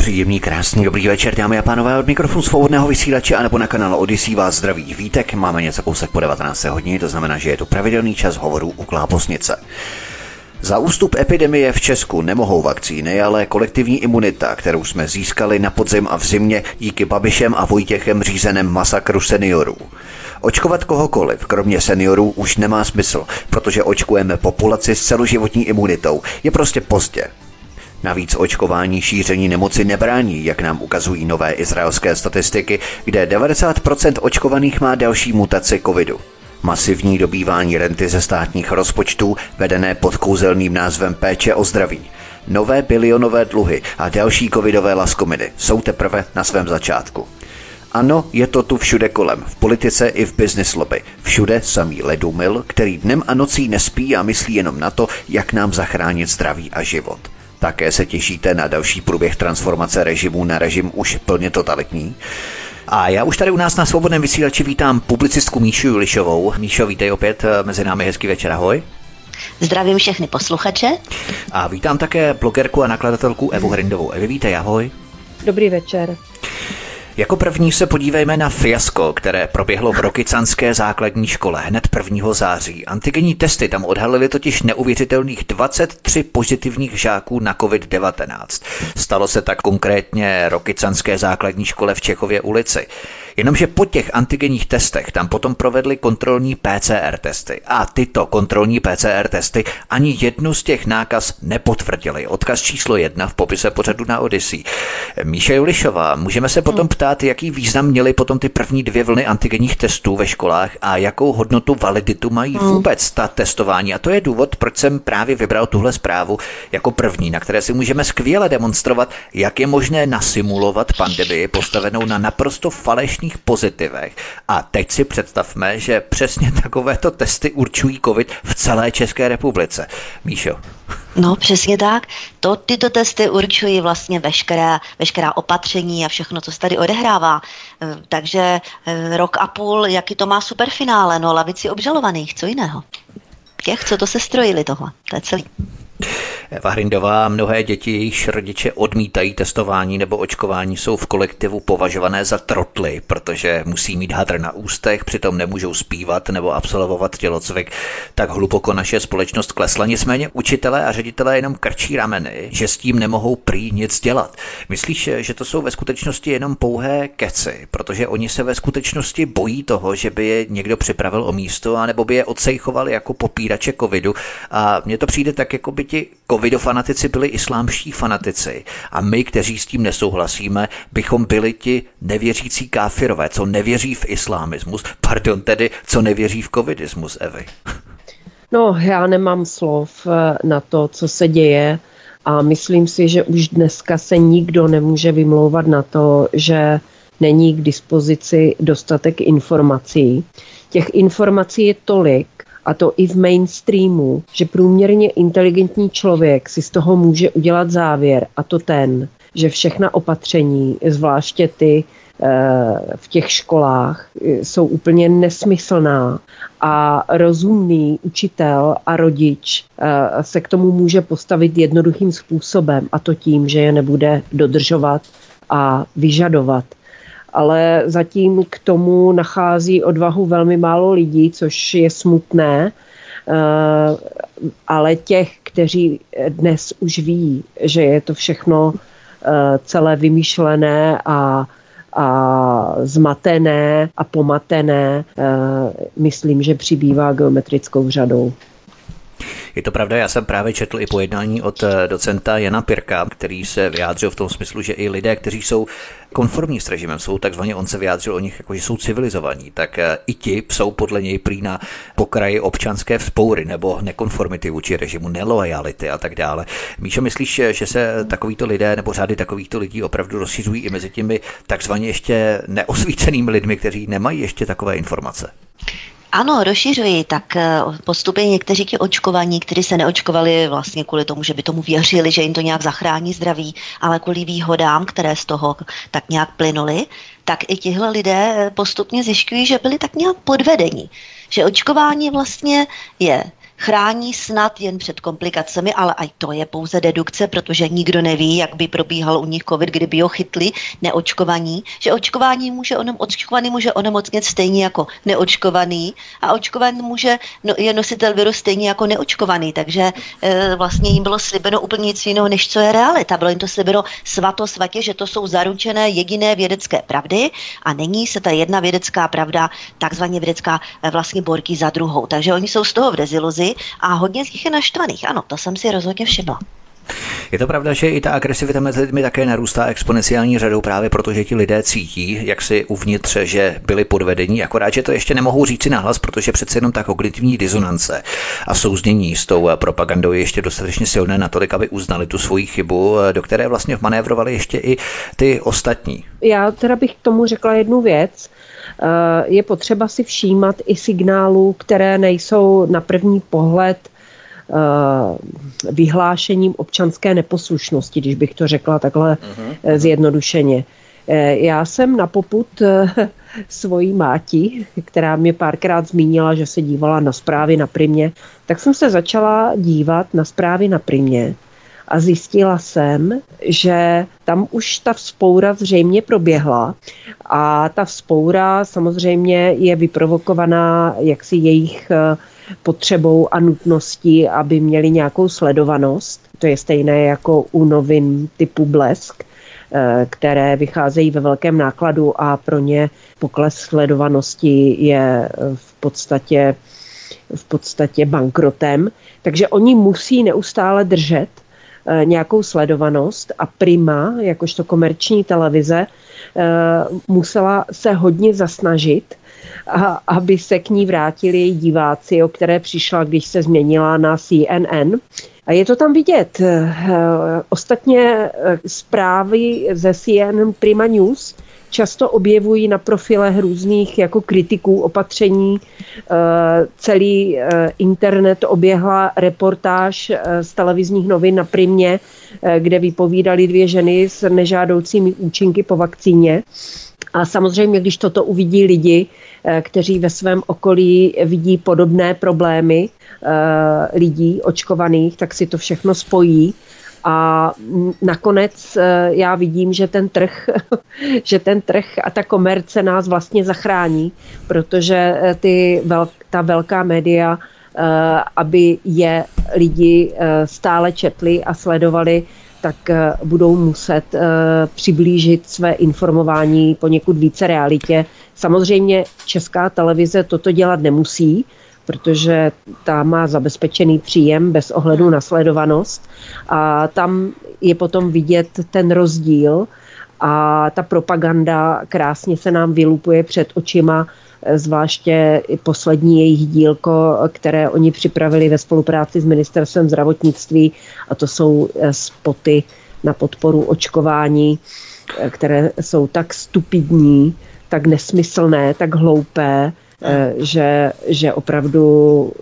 Příjemný, krásný, dobrý večer, dámy a pánové, od mikrofonu svobodného vysílače a nebo na kanálu Odyssey vás zdraví vítek. Máme něco kousek po 19. hodině, to znamená, že je to pravidelný čas hovorů u Kláposnice. Za ústup epidemie v Česku nemohou vakcíny, ale kolektivní imunita, kterou jsme získali na podzim a v zimě díky Babišem a Vojtěchem řízeném masakru seniorů. Očkovat kohokoliv, kromě seniorů, už nemá smysl, protože očkujeme populaci s celoživotní imunitou. Je prostě pozdě. Navíc očkování šíření nemoci nebrání, jak nám ukazují nové izraelské statistiky, kde 90% očkovaných má další mutaci covidu. Masivní dobývání renty ze státních rozpočtů, vedené pod kouzelným názvem péče o zdraví. Nové bilionové dluhy a další covidové laskominy jsou teprve na svém začátku. Ano, je to tu všude kolem, v politice i v business lobby. Všude samý ledumil, který dnem a nocí nespí a myslí jenom na to, jak nám zachránit zdraví a život. Také se těšíte na další průběh transformace režimu na režim už plně totalitní. A já už tady u nás na svobodném vysílači vítám publicistku Míšu Julišovou. Míšo, vítej opět eh, mezi námi, hezký večer, ahoj. Zdravím všechny posluchače. A vítám také blogerku a nakladatelku Evu Hrindovou. Evi, vítej, ahoj. Dobrý večer. Jako první se podívejme na fiasko, které proběhlo v Rokycanské základní škole hned 1. září. Antigenní testy tam odhalily totiž neuvěřitelných 23 pozitivních žáků na COVID-19. Stalo se tak konkrétně Rokycanské základní škole v Čechově ulici. Jenomže po těch antigenních testech tam potom provedli kontrolní PCR testy. A tyto kontrolní PCR testy ani jednu z těch nákaz nepotvrdili. Odkaz číslo jedna v popise pořadu na Odyssey. Míša Julišová, můžeme se potom ptát, jaký význam měly potom ty první dvě vlny antigenních testů ve školách a jakou hodnotu validitu mají hmm. vůbec ta testování. A to je důvod, proč jsem právě vybral tuhle zprávu jako první, na které si můžeme skvěle demonstrovat, jak je možné nasimulovat pandemii postavenou na naprosto falešných falešných pozitivech. A teď si představme, že přesně takovéto testy určují COVID v celé České republice. Míšo. No, přesně tak. To, tyto testy určují vlastně veškeré, veškerá opatření a všechno, co se tady odehrává. E, takže e, rok a půl, jaký to má superfinále, no lavici obžalovaných, co jiného. Těch, co to se strojili tohle, to je celý. Eva Hrindová, mnohé děti, jejichž rodiče odmítají testování nebo očkování, jsou v kolektivu považované za trotly, protože musí mít hadr na ústech, přitom nemůžou zpívat nebo absolvovat tělocvik. Tak hluboko naše společnost klesla. Nicméně učitelé a ředitelé jenom krčí rameny, že s tím nemohou prý nic dělat. Myslíš, že to jsou ve skutečnosti jenom pouhé keci, protože oni se ve skutečnosti bojí toho, že by je někdo připravil o místo, anebo by je odsejchovali jako popírače covidu. A mně to přijde tak, jako by ti covidofanatici byli islámští fanatici a my, kteří s tím nesouhlasíme, bychom byli ti nevěřící káfirové, co nevěří v islámismus, pardon tedy, co nevěří v covidismus, Evy. No, já nemám slov eh, na to, co se děje a myslím si, že už dneska se nikdo nemůže vymlouvat na to, že není k dispozici dostatek informací. Těch informací je tolik, a to i v mainstreamu, že průměrně inteligentní člověk si z toho může udělat závěr a to ten, že všechna opatření, zvláště ty eh, v těch školách, jsou úplně nesmyslná. A rozumný učitel a rodič eh, se k tomu může postavit jednoduchým způsobem a to tím, že je nebude dodržovat a vyžadovat ale zatím k tomu nachází odvahu velmi málo lidí, což je smutné, eh, ale těch, kteří dnes už ví, že je to všechno eh, celé vymýšlené a a zmatené a pomatené, eh, myslím, že přibývá geometrickou řadou. Je to pravda, já jsem právě četl i pojednání od eh, docenta Jana Pirka, který se vyjádřil v tom smyslu, že i lidé, kteří jsou konformní s režimem, jsou takzvaně, on se vyjádřil o nich jako, že jsou civilizovaní, tak eh, i ti jsou podle něj prý na pokraji občanské vzpoury nebo nekonformity vůči režimu, nelojality a tak dále. Míšo, myslíš, že se takovýto lidé nebo řády takovýchto lidí opravdu rozšiřují i mezi těmi takzvaně ještě neosvícenými lidmi, kteří nemají ještě takové informace? Ano, rozšiřují. Tak eh, postupně někteří ti očkovaní, kteří se neočkovali vlastně kvůli tomu, že by tomu věřili, že jim to nějak zachrání zdraví, ale kvůli výhodám, které z toho tak nějak plynuly, tak i tihle lidé postupně zjišťují, že byli tak nějak podvedení. Že očkování vlastně je chrání snad jen před komplikacemi, ale i to je pouze dedukce, protože nikdo neví, jak by probíhal u nich COVID, kdyby ho chytli neočkovaní, že očkování může onem, očkovaný může onemocnět stejně jako neočkovaný a očkovaný může, no, je nositel viru stejně jako neočkovaný, takže e, vlastně jim bylo slibeno úplně nic jiného, než co je realita. Bylo jim to slibeno svato svatě, že to jsou zaručené jediné vědecké pravdy a není se ta jedna vědecká pravda, takzvaně vědecká e, vlastně borky za druhou. Takže oni jsou z toho v deziluzi a hodně z nich je naštvaných. Ano, to jsem si rozhodně všimla. Je to pravda, že i ta agresivita mezi lidmi také narůstá exponenciální řadou právě protože ti lidé cítí, jak si uvnitř, že byli podvedení, akorát, že to ještě nemohou říci nahlas, protože přece jenom ta kognitivní disonance a souznění s tou propagandou je ještě dostatečně silné natolik, aby uznali tu svoji chybu, do které vlastně vmanévrovali ještě i ty ostatní. Já teda bych k tomu řekla jednu věc. Eh, je potřeba si všímat i signálů, které nejsou na první pohled eh, vyhlášením občanské neposlušnosti, když bych to řekla takhle uh-huh. zjednodušeně. Já jsem na poput svojí máti, která mě párkrát zmínila, že se dívala na zprávy na Primě, tak jsem se začala dívat na zprávy na Primě a zjistila jsem, že tam už ta vzpoura zřejmě proběhla a ta vzpoura samozřejmě je vyprovokovaná jaksi jejich eh, potřebou a nutností, aby měli nějakou sledovanost. To je stejné jako u novin typu Blesk, eh, které vycházejí ve velkém nákladu a pro ně pokles sledovanosti je eh, v podstatě, v podstatě bankrotem. Takže oni musí neustále držet nějakou sledovanost a Prima, jakožto komerční televize, eh, musela se hodně zasnažit, aby se k ní vrátili její diváci, o které přišla, když se změnila na CNN. A je to tam vidět. Eh, ostatně zprávy ze CNN Prima News často objevují na profilech různých jako kritiků opatření. Eh, celý eh, internet oběhla reportáž eh, z televizních novin na Primě, kde vypovídali dvě ženy s nežádoucími účinky po vakcíně. A samozřejmě, když toto uvidí lidi, kteří ve svém okolí vidí podobné problémy lidí očkovaných, tak si to všechno spojí a nakonec e, já vidím, že ten trh, že ten trh a ta komerce nás vlastně zachrání, protože e, ty vel, ta velká média, e, aby je lidi stále četli a sledovali, tak budou muset přiblížit své informování poněkud více realitě. Samozřejmě česká televize toto dělat nemusí, protože ta má zabezpečený příjem bez ohledu na sledovanost. A tam je potom vidět ten rozdíl a ta propaganda krásně se nám vylupuje před očima, zvláště i poslední jejich dílko, které oni připravili ve spolupráci s ministerstvem zdravotnictví. A to jsou eh, spoty na podporu očkování, eh, které jsou tak stupidní, tak nesmyslné, tak hloupé, Eh, že, že opravdu,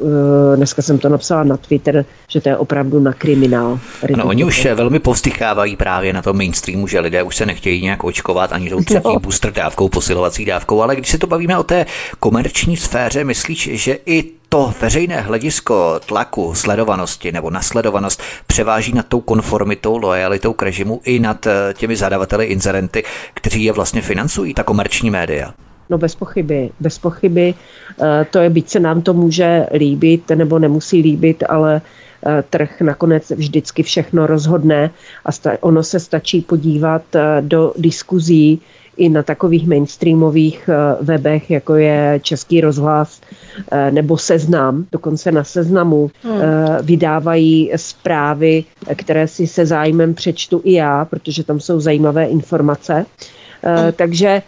eh, dneska jsem to napsala na Twitter, že to je opravdu na kriminál. No, oni už velmi povzdychávají právě na tom mainstreamu, že lidé už se nechtějí nějak očkovat ani tou třetí no. booster dávkou, posilovací dávkou, ale když se to bavíme o té komerční sféře, myslíš, že i to veřejné hledisko tlaku, sledovanosti nebo nasledovanost převáží nad tou konformitou, lojalitou k režimu i nad eh, těmi zadavateli, inzerenty, kteří je vlastně financují, ta komerční média? No bez pochyby, bez pochyby. Eh, to je, byť se nám to může líbit nebo nemusí líbit, ale eh, trh nakonec vždycky všechno rozhodne a ono se stačí podívat eh, do diskuzí i na takových mainstreamových webech, jako je Český rozhlas nebo Seznam, dokonce na Seznamu hmm. vydávají zprávy, které si se zájmem přečtu i já, protože tam jsou zajímavé informace. Eh, takže eh,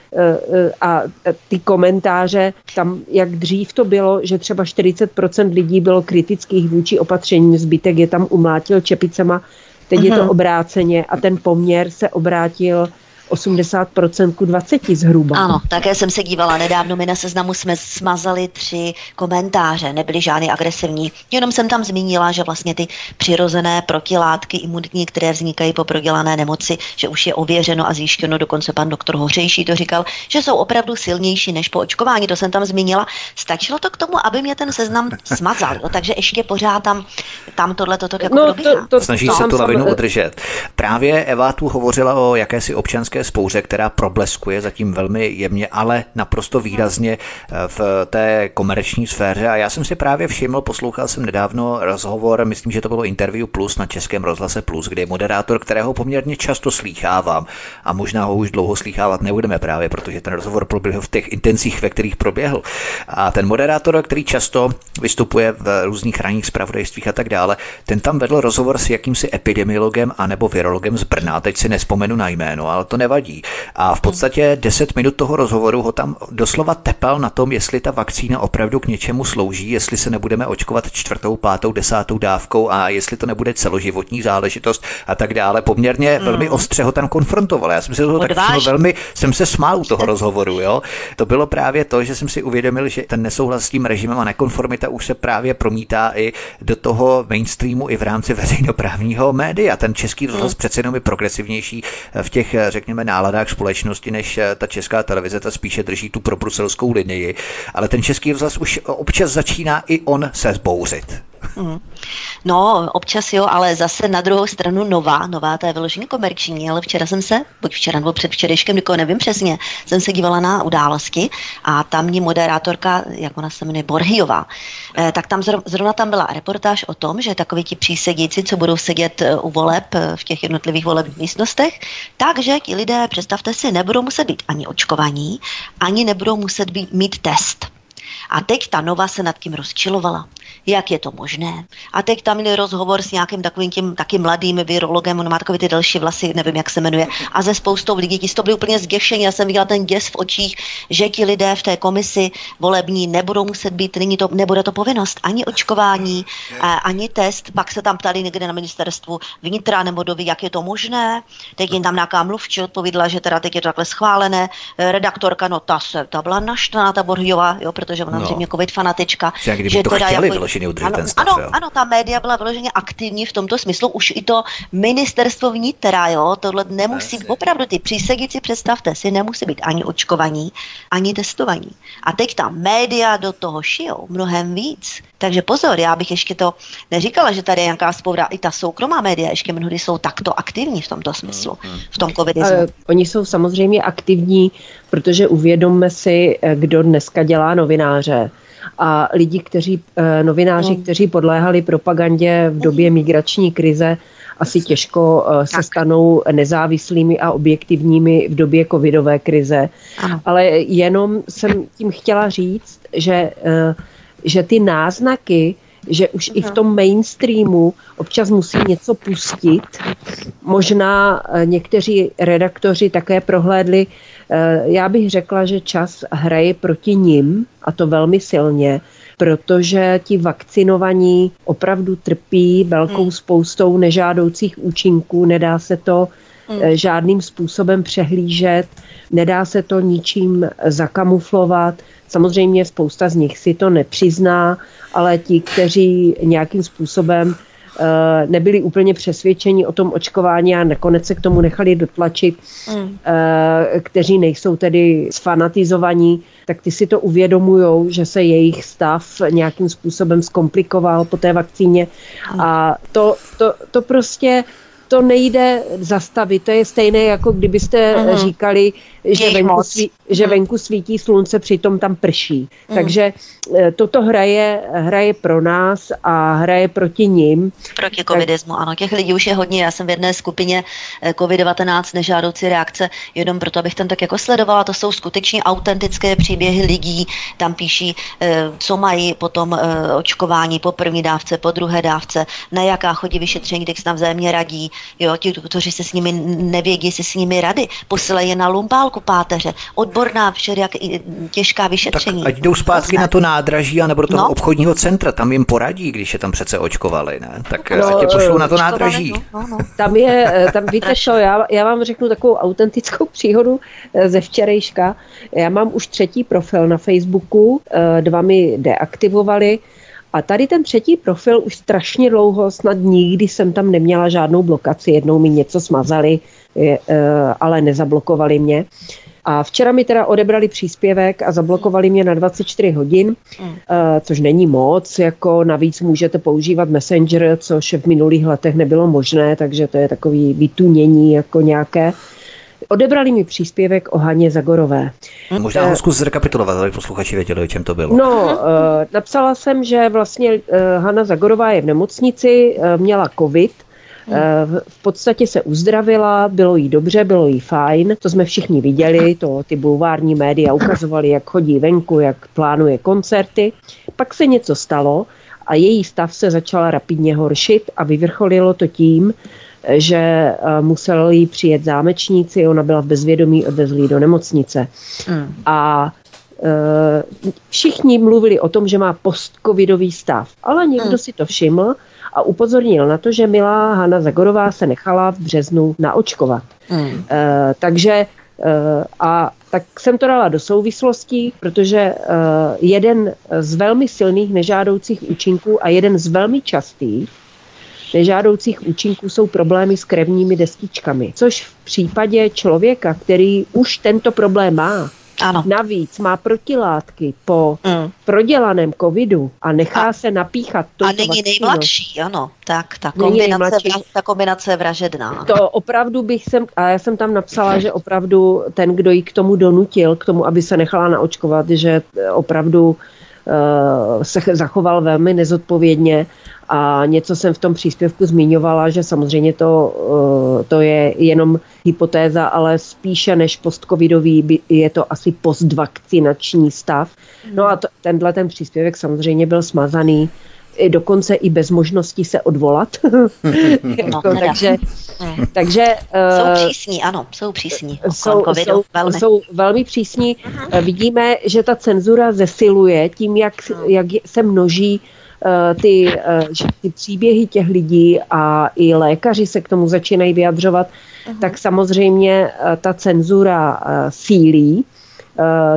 eh, a ty komentáře, tam jak dřív to bylo, že třeba 40% lidí bylo kritických vůči opatření, zbytek je tam umlátil čepicema, teď je to obráceně a ten poměr se obrátil 80% ku 20 zhruba. Ano, také jsem se dívala nedávno, my na seznamu jsme smazali tři komentáře, nebyly žádný agresivní, jenom jsem tam zmínila, že vlastně ty přirozené protilátky imunitní, které vznikají po prodělané nemoci, že už je ověřeno a zjištěno, dokonce pan doktor Hořejší to říkal, že jsou opravdu silnější než po očkování, to jsem tam zmínila. Stačilo to k tomu, aby mě ten seznam smazal, jo? takže ještě pořád tam, tam tohle toto jako no, to, to, Snaží se tu lavinu udržet. Právě Eva tu hovořila o jakési občanské spouře, která probleskuje zatím velmi jemně, ale naprosto výrazně eh, v té komerční sféře. A já jsem si právě všiml, poslouchal jsem nedávno rozhovor, myslím, že to bylo Interview Plus na Českém rozhlase Plus, kde je moderátor, kterého poměrně často slýchávám a možná ho už dlouho slýchávat nebudeme právě, protože ten rozhovor proběhl v těch intencích, ve kterých proběhl. A ten moderátor, který často vystupuje v různých ranních zpravodajstvích a tak dále, ten tam vedl rozhovor s jakýmsi epidemiologem anebo virologem z Brna, teď si nespomenu na jméno, ale to nevadí. A v podstatě 10 minut toho rozhovoru ho tam doslova tepal na tom, jestli ta vakcína opravdu k něčemu slouží, jestli se nebudeme očkovat čtvrtou, pátou, desátou dávkou a jestli to nebude celoživotní záležitost a tak dále. Poměrně mm. velmi ostře ho tam konfrontoval. Já jsem se toho tak velmi, jsem se smál u toho rozhovoru, jo. To bylo právě to, že jsem si uvědomil, že ten nesouhlas s tím režimem a nekonformita už se právě promítá i do toho mainstreamu i v rámci veřejnoprávního média. Ten český rozhlas mm. přece jenom je progresivnější v těch, řekněme, náladách společnosti, než ta česká televize, ta spíše drží tu probruselskou linii. Ale ten český rozhlas už občas začíná i on se zbouřit. Mm. No, občas jo, ale zase na druhou stranu nová, nová, to je vyloženě komerční, ale včera jsem se, buď včera nebo před včerejškem, nikoho nevím přesně, jsem se dívala na události a tamní moderátorka, jak ona se jmenuje, Borhiová, eh, tak tam zrovna tam byla reportáž o tom, že takoví ti přísedíci, co budou sedět eh, u voleb eh, v těch jednotlivých volebních místnostech, takže ti lidé, představte si, nebudou muset být ani očkovaní, ani nebudou muset být, mít test. A teď ta Nova se nad tím rozčilovala jak je to možné. A teď tam měli rozhovor s nějakým takovým tím taky mladým virologem, on má takové ty další vlasy, nevím, jak se jmenuje, a ze spoustou lidí, ti to byli úplně zděšení, já jsem viděla ten děs v očích, že ti lidé v té komisi volební nebudou muset být, není to, nebude to povinnost, ani očkování, ani test, pak se tam ptali někde na ministerstvu vnitra nebo doví, jak je to možné, teď jim tam nějaká mluvčí odpovědla, že teda teď je to takhle schválené, redaktorka, no ta se, ta byla naštvaná, ta Borhujová, jo, protože ona no. zřejmě covid fanatička, že teda jako, vyloženě udržet ano, ten stav. Ano, ano, ta média byla vyloženě aktivní v tomto smyslu, už i to ministerstvo vnitra, jo, tohle nemusí, Asi. opravdu ty přísedíci, představte si, nemusí být ani očkovaní, ani testovaní. A teď ta média do toho šijou mnohem víc. Takže pozor, já bych ještě to neříkala, že tady je nějaká spoura, i ta soukromá média ještě mnohdy jsou takto aktivní v tomto smyslu, hmm. v tom covidismu. Oni jsou samozřejmě aktivní, protože uvědomme si, eh, kdo dneska dělá novináře a lidi, kteří, eh, novináři, no. kteří podléhali propagandě v době migrační krize, asi těžko eh, se tak. stanou nezávislými a objektivními v době covidové krize. Ano. Ale jenom jsem tím chtěla říct, že, eh, že ty náznaky, že už Aha. i v tom mainstreamu občas musí něco pustit. Možná někteří redaktoři také prohlédli já bych řekla, že čas hraje proti nim a to velmi silně, protože ti vakcinovaní opravdu trpí velkou hmm. spoustou nežádoucích účinků, nedá se to hmm. eh, žádným způsobem přehlížet, nedá se to ničím zakamuflovat. Samozřejmě spousta z nich si to nepřizná, ale ti, kteří nějakým způsobem Eh, nebyli úplně přesvědčeni o tom očkování a nakonec se k tomu nechali dotlačit, mm. kteří nejsou tedy sfanatizovaní, tak ty si to uvědomují, že se jejich stav nějakým způsobem zkomplikoval po té vakcíně. Mm. A to, to, to prostě to nejde zastavit. To je stejné, jako kdybyste mm. říkali, že venku, sví, že mm. venku svítí slunce, přitom tam prší. Mm. Takže eh, toto hraje, hraje pro nás a hraje proti ním. Proti covidismu, tak... ano. Těch lidí už je hodně. Já jsem v jedné skupině eh, COVID-19 nežádoucí reakce, jenom proto, abych tam tak jako sledovala. To jsou skutečně autentické příběhy lidí. Tam píší, co mají potom očkování po první dávce, po druhé dávce, na jaká chodí vyšetření, kde se tam vzájemně radí, jo, ti doktoři se s nimi nevědí si s nimi rady, posílají je na lumpálku páteře, odborná všelijak těžká vyšetření. Tak ať jdou zpátky na to nádraží a nebo do toho no. obchodního centra, tam jim poradí, když je tam přece očkovali, ne? Tak no, ať je pošlou na to nádraží. No, no, no. Tam je, eh, tam víte co, já, já vám řeknu takovou autentickou příhodu eh, ze včerejška. Já mám už třetí profil na Facebooku, eh, dva mi deaktivovali, a tady ten třetí profil už strašně dlouho, snad nikdy jsem tam neměla žádnou blokaci. Jednou mi něco smazali, ale nezablokovali mě. A včera mi teda odebrali příspěvek a zablokovali mě na 24 hodin, mm. což není moc, jako navíc můžete používat Messenger, což v minulých letech nebylo možné, takže to je takový vytunění jako nějaké. Odebrali mi příspěvek o Haně Zagorové. Možná ho zkus zrekapitulovat, aby posluchači věděli, o čem to bylo. No, uh, napsala jsem, že vlastně uh, Hana Zagorová je v nemocnici, měla covid, v podstatě se uzdravila, bylo jí dobře, bylo jí fajn, to jsme všichni viděli, to ty bulvární média ukazovali, jak chodí venku, jak plánuje koncerty. Pak se něco stalo a její stav se začal rapidně horšit a vyvrcholilo to tím, že eh, museli jí přijet zámečníci, ona byla v bezvědomí, odvezli do nemocnice. Mm. A eh, všichni mluvili o tom, že má postcovidový stav, ale někdo mm. si to všiml a upozornil na to, že milá Hanna Zagorová se nechala v březnu naočkovat. Mm. E, takže a tak jsem to dala do souvislostí, protože jeden z velmi silných nežádoucích účinků a jeden z velmi častých nežádoucích účinků jsou problémy s krevními destičkami, což v případě člověka, který už tento problém má, ano. Navíc má protilátky po mm. prodělaném covidu a nechá a, se napíchat. A není nejmladší, ano. Tak ta kombinace, ta kombinace je vražedná. To opravdu bych sem, a já jsem tam napsala, že opravdu ten, kdo ji k tomu donutil, k tomu, aby se nechala naočkovat, že opravdu se zachoval velmi nezodpovědně a něco jsem v tom příspěvku zmiňovala, že samozřejmě to, eh, to je jenom hypotéza, ale spíše než postcovidový je to asi postvakcinační stav. No a to, tenhle ten příspěvek samozřejmě byl smazaný dokonce i bez možnosti se odvolat. jako, no, takže, mm. takže, jsou uh, přísní, ano, jsou přísní. Jsou, jsou, velmi. jsou velmi přísní. Uh-huh. Vidíme, že ta cenzura zesiluje tím, jak, jak se množí Eh, ty, eh, ty příběhy těch lidí a i lékaři se k tomu začínají vyjadřovat, uh-huh. tak samozřejmě eh, ta cenzura sílí,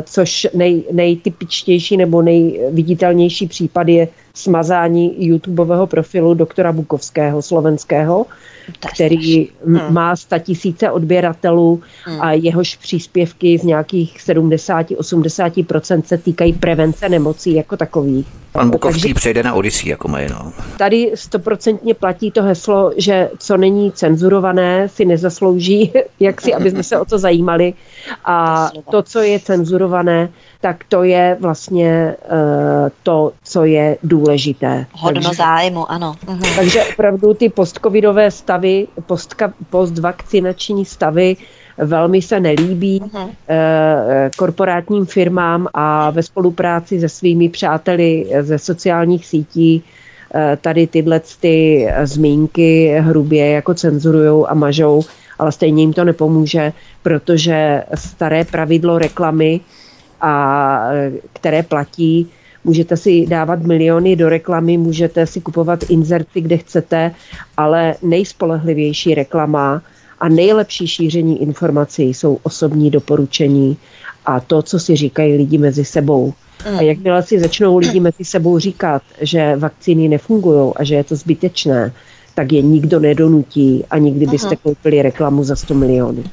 což nej, nejtypičtější nebo nejviditelnější případ je smazání YouTubeového profilu doktora Bukovského, slovenského, který hmm. má tisíce odběratelů hmm. a jehož příspěvky z nějakých 70-80% se týkají prevence nemocí jako takových. Pan Bukovský Takže přejde na Odyssey jako jméno. Tady stoprocentně platí to heslo, že co není cenzurované, si nezaslouží, jak si, aby jsme se o to zajímali. A to, co je cenzurované, tak to je vlastně uh, to, co je důležité. Hodno takže, zájmu, ano. Mhm. Takže opravdu ty postcovidové stavy, postka, postvakcinační stavy velmi se nelíbí uh, korporátním firmám a ve spolupráci se svými přáteli ze sociálních sítí uh, tady tyhle ty zmínky hrubě jako cenzurujou a mažou, ale stejně jim to nepomůže, protože staré pravidlo reklamy a které platí. Můžete si dávat miliony do reklamy, můžete si kupovat inzerty, kde chcete, ale nejspolehlivější reklama a nejlepší šíření informací jsou osobní doporučení a to, co si říkají lidi mezi sebou. A jakmile si začnou lidi mezi sebou říkat, že vakcíny nefungují a že je to zbytečné, tak je nikdo nedonutí a nikdy byste koupili reklamu za 100 milionů.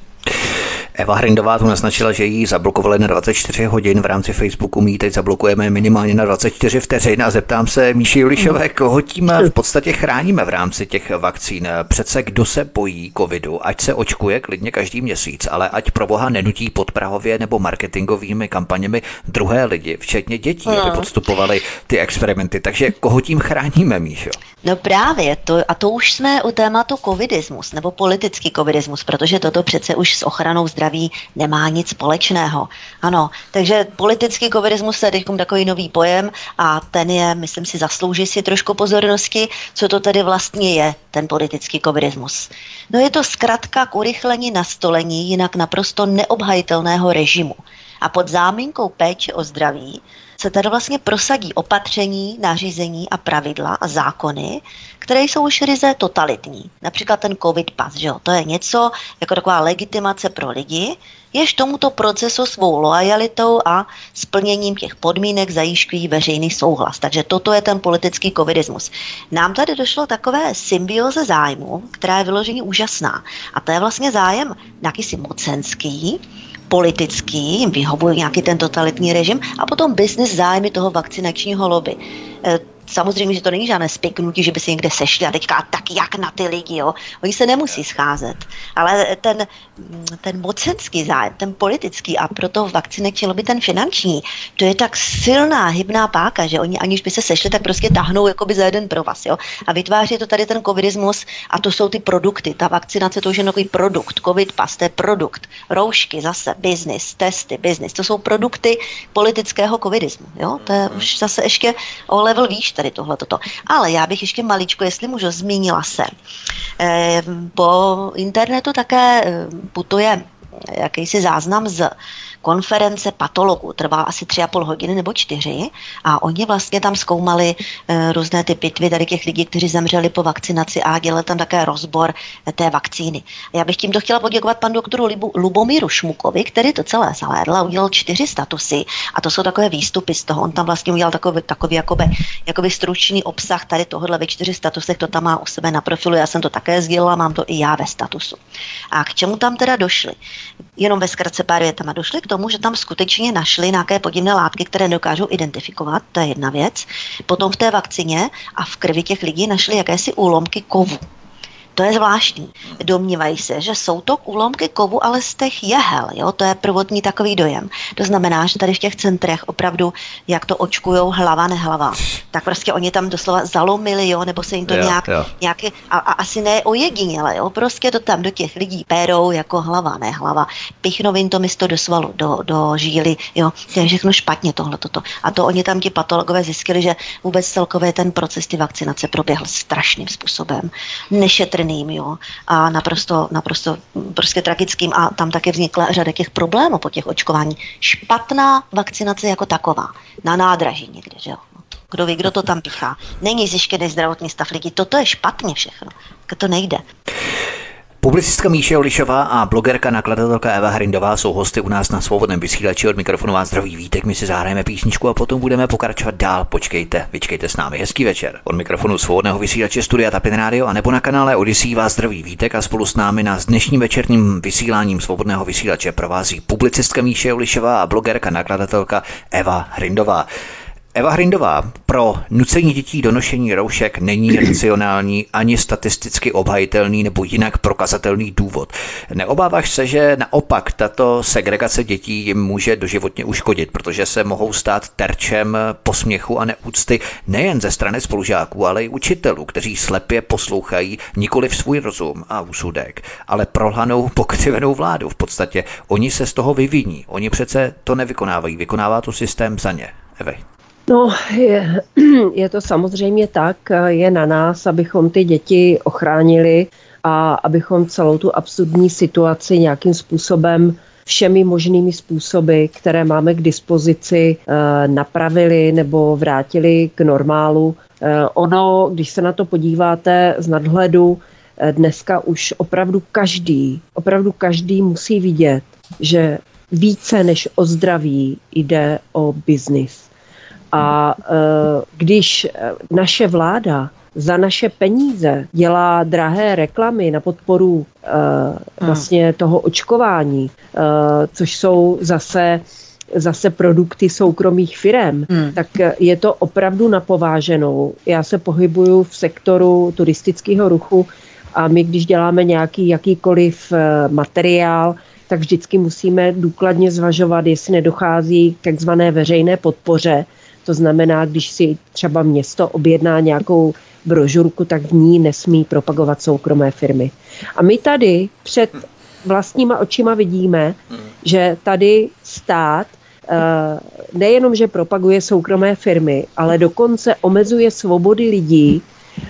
Eva Hrindová tu naznačila, že ji zablokovali na 24 hodin v rámci Facebooku. My teď zablokujeme minimálně na 24 vteřin a zeptám se Míši Julišové, koho tím v podstatě chráníme v rámci těch vakcín. Přece kdo se bojí covidu, ať se očkuje klidně každý měsíc, ale ať pro boha nenutí podprahově nebo marketingovými kampaněmi druhé lidi, včetně dětí, no. aby podstupovali ty experimenty. Takže koho tím chráníme, Míšo? No právě, to, a to už jsme u tématu covidismus, nebo politický covidismus, protože toto přece už s ochranou zdraví zdraví nemá nic společného. Ano, takže politický covidismus je teď takový nový pojem a ten je, myslím si, zaslouží si trošku pozornosti, co to tedy vlastně je, ten politický covidismus. No je to zkrátka k urychlení nastolení jinak naprosto neobhajitelného režimu. A pod záminkou péče o zdraví se tady vlastně prosadí opatření, nařízení a pravidla a zákony, které jsou už ryze totalitní. Například ten covid pas, že jo? to je něco jako taková legitimace pro lidi, jež tomuto procesu svou lojalitou a splněním těch podmínek zajišťují veřejný souhlas. Takže toto je ten politický covidismus. Nám tady došlo takové symbioze zájmu, která je vyloženě úžasná. A to je vlastně zájem jakýsi mocenský, politický, jim vyhovuje nějaký ten totalitní režim a potom business zájmy toho vakcinačního lobby. Samozřejmě, že to není žádné spiknutí, že by se někde sešli a teďka tak jak na ty lidi, jo. Oni se nemusí scházet. Ale ten, ten mocenský zájem, ten politický a proto vakcinační lobby ten finanční, to je tak silná hybná páka, že oni aniž by se sešli, tak prostě tahnou jakoby za jeden pro vás, jo. A vytváří to tady ten covidismus a to jsou ty produkty. Ta vakcinace to už je takový produkt. Covid pas, to je produkt. Roušky zase, business, testy, business. To jsou produkty politického covidismu, jo. To je už zase ještě o level výš tady tohle toto. Ale já bych ještě maličko, jestli můžu, zmínila se. E, po internetu také eh, putuje jakýsi záznam z konference patologů, trvá asi tři a půl hodiny nebo čtyři a oni vlastně tam zkoumali e, různé ty pitvy tady těch lidí, kteří zemřeli po vakcinaci a dělali tam také rozbor e, té vakcíny. Já bych tímto chtěla poděkovat panu doktoru Libu, Lubomíru Šmukovi, který to celé zalédl a udělal čtyři statusy a to jsou takové výstupy z toho. On tam vlastně udělal takový, takový jakoby, jakoby stručný obsah tady tohohle ve čtyři statusech, to tam má u sebe na profilu, já jsem to také sdělila, mám to i já ve statusu. A k čemu tam teda došli? Jenom ve zkratce pár větama došli k tomu, že tam skutečně našli nějaké podivné látky, které dokážou identifikovat, to je jedna věc. Potom v té vakcině a v krvi těch lidí našli jakési úlomky kovu. To je zvláštní. Domnívají se, že jsou to úlomky kovu, ale z těch jehel. Jo? To je prvotní takový dojem. To znamená, že tady v těch centrech opravdu, jak to očkujou hlava, nehlava, tak prostě oni tam doslova zalomili, jo? nebo se jim to jo, nějak, jo. nějaký, a, a, asi ne ojediněle, jo? prostě to tam do těch lidí pérou jako hlava, ne hlava. Pichnou jim to místo do svalu, do, do žíly, jo? to je všechno špatně tohle, toto. A to oni tam ti patologové zjistili, že vůbec celkově ten proces ty vakcinace proběhl strašným způsobem. Nešetrný šíleným, jo, a naprosto, naprosto prostě tragickým a tam také vznikla řada těch problémů po těch očkování. Špatná vakcinace jako taková, na nádraží někde, že jo. Kdo ví, kdo to tam píchá. Není zjištěný zdravotní stav lidí. Toto je špatně všechno. To nejde. Publicistka Míše Olišová a blogerka nakladatelka Eva Hrindová jsou hosty u nás na svobodném vysílači od mikrofonu vás zdraví vítek. My si zahrajeme písničku a potom budeme pokračovat dál. Počkejte, vyčkejte s námi. Hezký večer. Od mikrofonu svobodného vysílače Studia Tapin Radio a nebo na kanále Odisí vás zdraví vítek a spolu s námi na dnešním večerním vysíláním svobodného vysílače provází publicistka Míše Olišová a blogerka nakladatelka Eva Hrindová. Eva Hrindová, pro nucení dětí do nošení roušek není racionální ani statisticky obhajitelný nebo jinak prokazatelný důvod. Neobáváš se, že naopak tato segregace dětí jim může doživotně uškodit, protože se mohou stát terčem posměchu a neúcty nejen ze strany spolužáků, ale i učitelů, kteří slepě poslouchají nikoli v svůj rozum a úsudek, ale prolhanou pokřivenou vládu. V podstatě oni se z toho vyviní. Oni přece to nevykonávají, vykonává to systém za ně. No, je, je to samozřejmě tak, je na nás, abychom ty děti ochránili a abychom celou tu absurdní situaci nějakým způsobem všemi možnými způsoby, které máme k dispozici, eh, napravili nebo vrátili k normálu. Eh, ono, když se na to podíváte z nadhledu, eh, dneska už opravdu každý, opravdu každý musí vidět, že více než o zdraví jde o biznis. A e, když naše vláda za naše peníze dělá drahé reklamy na podporu e, vlastně toho očkování, e, což jsou zase zase produkty soukromých firm, hmm. tak je to opravdu napováženou. Já se pohybuju v sektoru turistického ruchu a my, když děláme nějaký jakýkoliv materiál, tak vždycky musíme důkladně zvažovat, jestli nedochází k takzvané veřejné podpoře, to znamená, když si třeba město objedná nějakou brožurku, tak v ní nesmí propagovat soukromé firmy. A my tady před vlastníma očima vidíme, že tady stát eh, nejenom, že propaguje soukromé firmy, ale dokonce omezuje svobody lidí,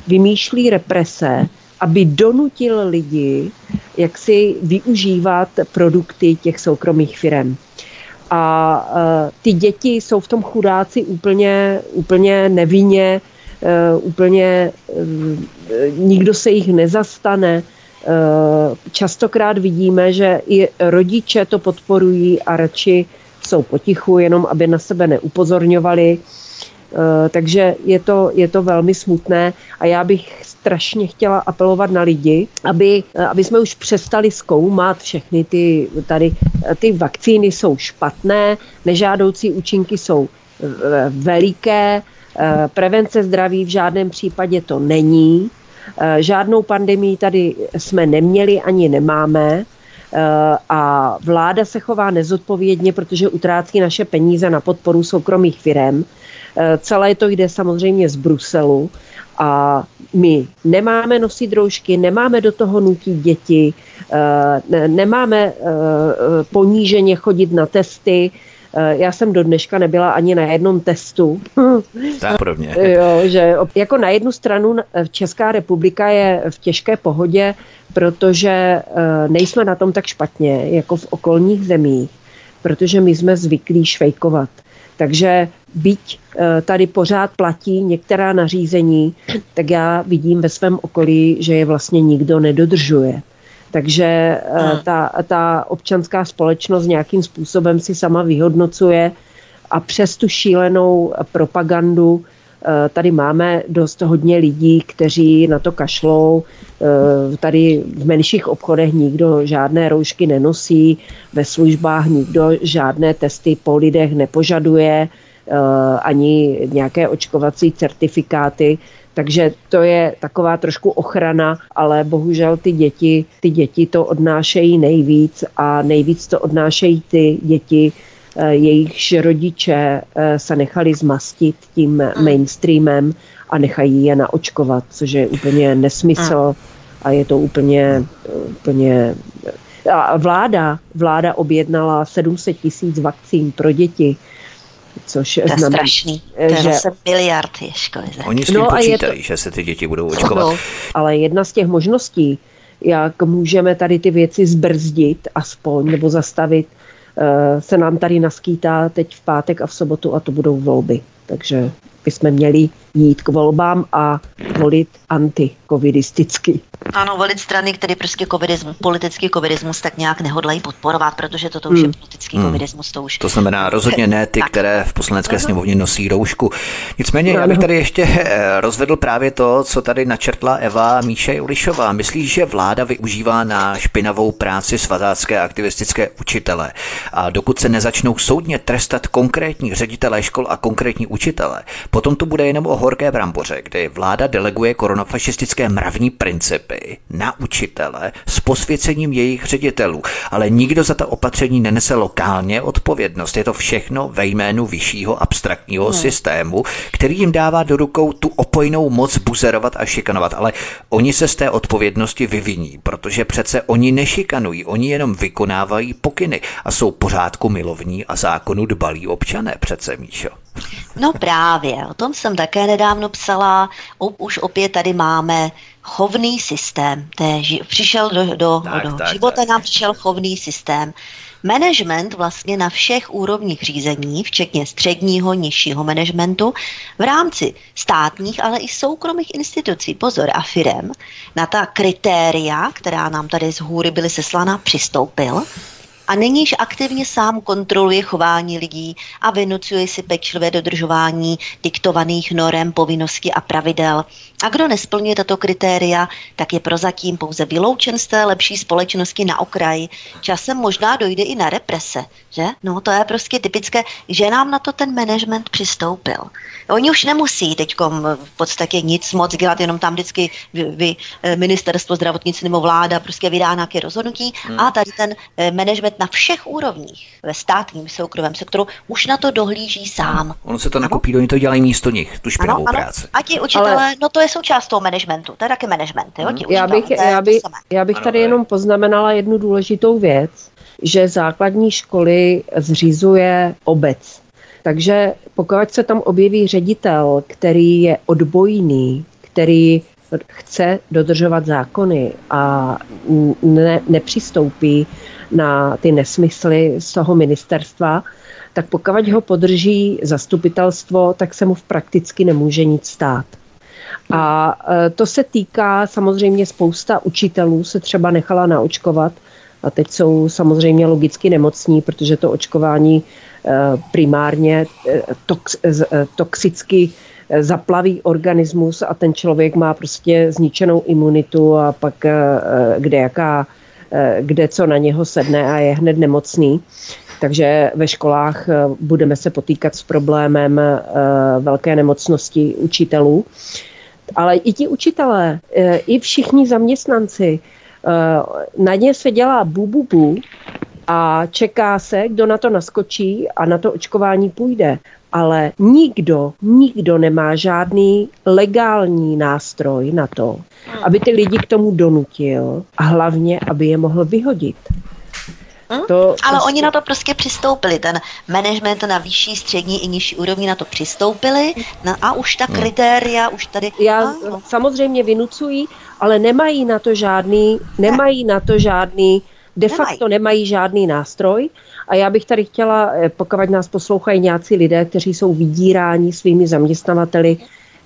vymýšlí represe, aby donutil lidi, jak si využívat produkty těch soukromých firm. A uh, ty děti jsou v tom chudáci úplně, úplně nevinně, uh, úplně uh, nikdo se jich nezastane. Častokrát vidíme, že i rodiče to podporují a radši jsou potichu, jenom aby na sebe neupozorňovali. Uh, takže je to, je to velmi smutné a já bych strašně chtěla apelovat na lidi, aby, aby jsme už přestali zkoumat všechny ty, tady, ty vakcíny jsou špatné, nežádoucí účinky jsou eh, veliké, eh, prevence zdraví v žádném případě to není, eh, žádnou pandemii tady jsme neměli ani nemáme, a vláda se chová nezodpovědně, protože utrácí naše peníze na podporu soukromých firm. Celé to jde samozřejmě z Bruselu a my nemáme nosit roušky, nemáme do toho nutit děti, eh, nemáme eh, poníženě chodit na testy, eh, já jsem do dneška nebyla ani na jednom testu. Tak podobně. jo, že jako na jednu stranu Česká republika je v těžké pohodě, protože nejsme na tom tak špatně, jako v okolních zemích, protože my jsme zvyklí švejkovat. Takže byť eh, tady pořád platí některá nařízení, tak já vidím ve svém okolí, že je vlastně nikdo nedodržuje. Takže eh, ta, ta občanská společnost nějakým způsobem si sama vyhodnocuje a přes tu šílenou propagandu tady máme dost hodně lidí, kteří na to kašlou. Tady v menších obchodech nikdo žádné roušky nenosí, ve službách nikdo žádné testy po lidech nepožaduje. Eh, ani nějaké očkovací certifikáty. Takže to je taková trošku ochrana, ale bohužel ty děti, ty děti to odnášejí nejvíc a nejvíc to odnášejí ty děti, eh, jejichž rodiče eh, se nechali zmastit tím hmm. mainstreamem a nechají je naočkovat, což je úplně nesmysl a je to úplně, úplně a vláda, vláda objednala 700 tisíc vakcín pro děti Což to je znamená, strašný. To je že... zase miliard je školy. Oni s tím no počítají, to... že se ty děti budou očkovat. No. Ale jedna z těch možností, jak můžeme tady ty věci zbrzdit aspoň nebo zastavit, eh, se nám tady naskýtá teď v pátek a v sobotu a to budou volby. Takže bychom měli jít k volbám a volit antikovidisticky. Ano, volit strany, které prostě covidismus, politický covidismus tak nějak nehodlají podporovat, protože toto už hmm. je politický hmm. covidismus. To, už... to znamená rozhodně ne ty, které v poslanecké sněmovně nosí roušku. Nicméně já bych tady ještě eh, rozvedl právě to, co tady načrtla Eva Míše Julišová. Myslíš, že vláda využívá na špinavou práci svazácké aktivistické učitele a dokud se nezačnou soudně trestat konkrétní ředitelé škol a konkrétní učitele, potom to bude jenom o horké bramboře, kdy vláda deleguje koronafašistické mravní principy na učitele s posvěcením jejich ředitelů, ale nikdo za ta opatření nenese lokálně odpovědnost. Je to všechno ve jménu vyššího abstraktního hmm. systému, který jim dává do rukou tu opojnou moc buzerovat a šikanovat, ale oni se z té odpovědnosti vyviní, protože přece oni nešikanují, oni jenom vykonávají pokyny a jsou pořádku milovní a zákonu dbalí občané přece, Míšo. No právě, o tom jsem také nedávno psala. Už opět tady máme chovný systém. Té, přišel do, do, tak, do tak, života tak. nám přišel chovný systém. Management vlastně na všech úrovních řízení, včetně středního, nižšího managementu, v rámci státních, ale i soukromých institucí, pozor, a firem, na ta kritéria, která nám tady z hůry byly seslána, přistoupil a nyníž aktivně sám kontroluje chování lidí a vynucuje si pečlivé dodržování diktovaných norem, povinností a pravidel. A kdo nesplňuje tato kritéria, tak je prozatím pouze vyloučen z té lepší společnosti na okraji. Časem možná dojde i na represe, že? No to je prostě typické, že nám na to ten management přistoupil. Oni už nemusí teď v podstatě nic moc dělat, jenom tam vždycky vy, vy, eh, ministerstvo zdravotnictví nebo vláda prostě vydá nějaké rozhodnutí hmm. a tady ten eh, management na všech úrovních, ve státním soukromém sektoru, už na to dohlíží sám. Ono se to nakopí, oni to dělají místo nich, tu špinavou ano, práci. A ti učitelé, Ale... no to je součást toho managementu, to je taky management. Jo? Ti já bych, učitelé, já, bych, já bych tady jenom poznamenala jednu důležitou věc, že základní školy zřizuje obec. Takže pokud se tam objeví ředitel, který je odbojný, který chce dodržovat zákony a ne, nepřistoupí na ty nesmysly z toho ministerstva, tak pokud ho podrží zastupitelstvo, tak se mu v prakticky nemůže nic stát. A e, to se týká samozřejmě spousta učitelů se třeba nechala naočkovat a teď jsou samozřejmě logicky nemocní, protože to očkování e, primárně e, tox, toxicky zaplaví organismus a ten člověk má prostě zničenou imunitu a pak kde jaká, kde co na něho sedne a je hned nemocný. Takže ve školách budeme se potýkat s problémem velké nemocnosti učitelů ale i ti učitelé, i všichni zaměstnanci, na ně se dělá bu, bu, bu a čeká se, kdo na to naskočí a na to očkování půjde. Ale nikdo, nikdo nemá žádný legální nástroj na to, aby ty lidi k tomu donutil a hlavně, aby je mohl vyhodit. Hm? To Ale prostě... oni na to prostě přistoupili, ten management na vyšší, střední i nižší úrovni na to přistoupili no a už ta hm. kritéria, už tady... Já no. samozřejmě vynucují, ale nemají na to žádný, nemají na to žádný, de facto nemají. nemají žádný nástroj. A já bych tady chtěla, eh, pokud nás poslouchají nějací lidé, kteří jsou vydíráni svými zaměstnavateli,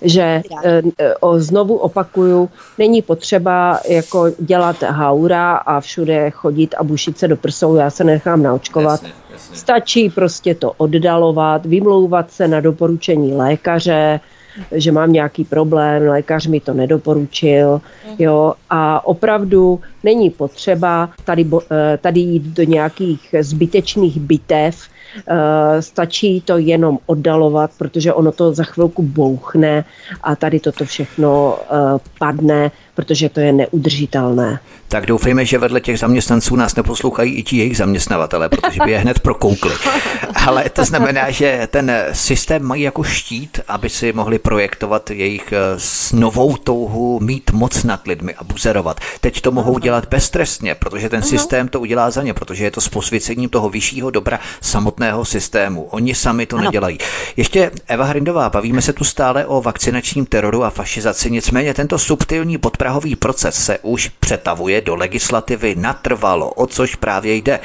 že eh, o, znovu opakuju, není potřeba jako dělat haura a všude chodit a bušit se do prsou, já se nechám naočkovat. Jasně, jasně. Stačí prostě to oddalovat, vymlouvat se na doporučení lékaře, že mám nějaký problém, lékař mi to nedoporučil, mhm. jo, a opravdu není potřeba tady, eh, tady jít do nějakých zbytečných bitev, Eh, stačí to jenom oddalovat, protože ono to za chvilku bouchne a tady toto všechno eh, padne, protože to je neudržitelné. Tak doufejme, že vedle těch zaměstnanců nás neposlouchají i ti jejich zaměstnavatele, protože by je hned prokoukli. Ale to znamená, že ten systém mají jako štít, aby si mohli projektovat jejich eh, s novou touhu mít moc nad lidmi a buzerovat. Teď to mohou dělat beztrestně, protože ten systém to udělá za ně, protože je to s posvěcením toho vyššího dobra samotného systému. Oni sami to nedělají. Ještě Eva Hrindová, bavíme se tu stále o vakcinačním teroru a fašizaci, nicméně tento subtilní podprahový proces se už přetavuje do legislativy natrvalo, o což právě jde.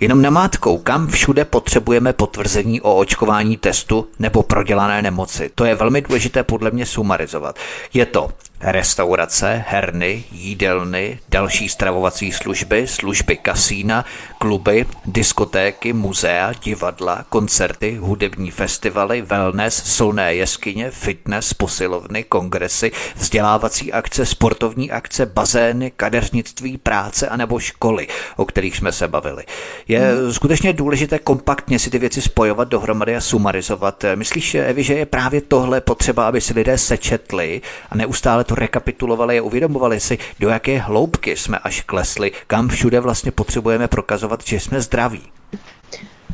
Jenom namátkou, kam všude potřebujeme potvrzení o očkování testu nebo prodělané nemoci. To je velmi důležité podle mě sumarizovat. Je to Restaurace, herny, jídelny, další stravovací služby, služby kasína, kluby, diskotéky, muzea, divadla, koncerty, hudební festivaly, wellness, solné jeskyně, fitness, posilovny, kongresy, vzdělávací akce, sportovní akce, bazény, kadeřnictví, práce anebo školy, o kterých jsme se bavili. Je hmm. skutečně důležité kompaktně si ty věci spojovat dohromady a sumarizovat. Myslíš, Evi, že je právě tohle potřeba, aby si lidé sečetli a neustále to rekapitulovali a uvědomovali si, do jaké hloubky jsme až klesli, kam všude vlastně potřebujeme prokazovat, že jsme zdraví.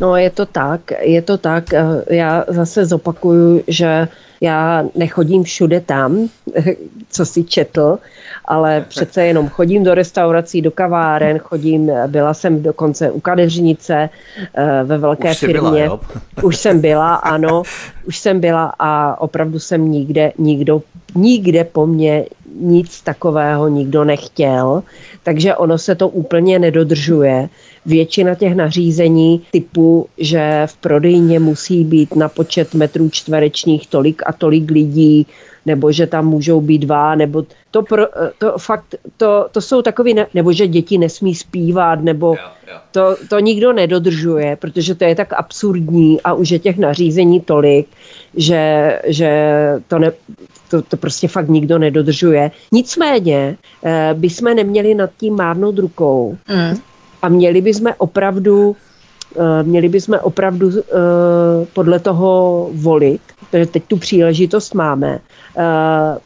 No je to tak, je to tak. Já zase zopakuju, že já nechodím všude tam, co si četl, ale přece jenom chodím do restaurací, do kaváren, chodím, byla jsem dokonce u kadeřnice eh, ve velké už firmě. Byla, jo? Už jsem byla, ano, už jsem byla a opravdu jsem nikde, nikdo, nikde po mně nic takového nikdo nechtěl, takže ono se to úplně nedodržuje. Většina těch nařízení typu, že v prodejně musí být na počet metrů čtverečních tolik a tolik lidí, nebo že tam můžou být dva, nebo to, pro, to fakt, to, to jsou takový, ne, nebo že děti nesmí zpívat, nebo to, to nikdo nedodržuje, protože to je tak absurdní a už je těch nařízení tolik, že, že to, ne, to, to prostě fakt nikdo nedodržuje. Nicméně eh, bychom neměli nad tím márnout rukou mm. a měli bychom opravdu eh, měli bychom opravdu eh, podle toho volit, protože teď tu příležitost máme,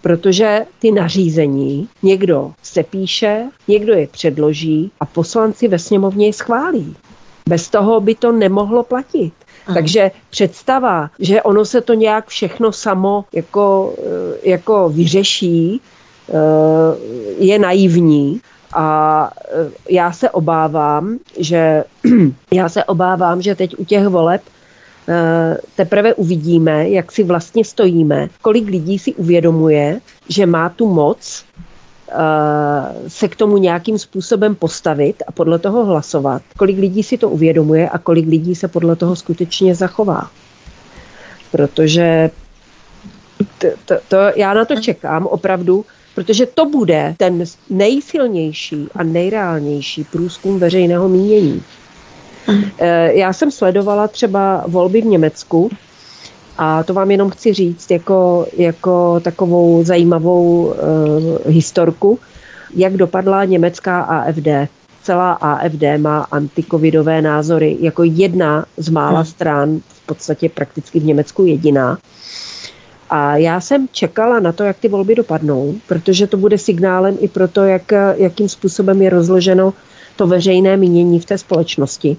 protože ty nařízení někdo se píše, někdo je předloží a poslanci ve sněmovně je schválí. Bez toho by to nemohlo platit. Aha. Takže představa, že ono se to nějak všechno samo jako, eh, jako vyřeší, eh, je naivní. A eh, já se obávám, že já se obávám, že teď u těch voleb teprve uvidíme, jak si vlastně stojíme, kolik lidí si uvědomuje, že má tu moc se k tomu nějakým způsobem postavit a podle toho hlasovat, kolik lidí si to uvědomuje a kolik lidí se podle toho skutečně zachová. Protože to, to, to, já na to čekám opravdu, protože to bude ten nejsilnější a nejreálnější průzkum veřejného mínění. Eh, já jsem sledovala třeba volby v Německu a to vám jenom chci říct jako, jako takovou zajímavou uh, historku, jak dopadla německá AFD. Celá AFD má antikovidové názory jako jedna z mála hmm. stran, v podstatě prakticky v Německu jediná. A já jsem čekala na to, jak ty volby dopadnou, protože to bude signálem i pro to, jak, jakým způsobem je rozloženo to veřejné mínění v té společnosti.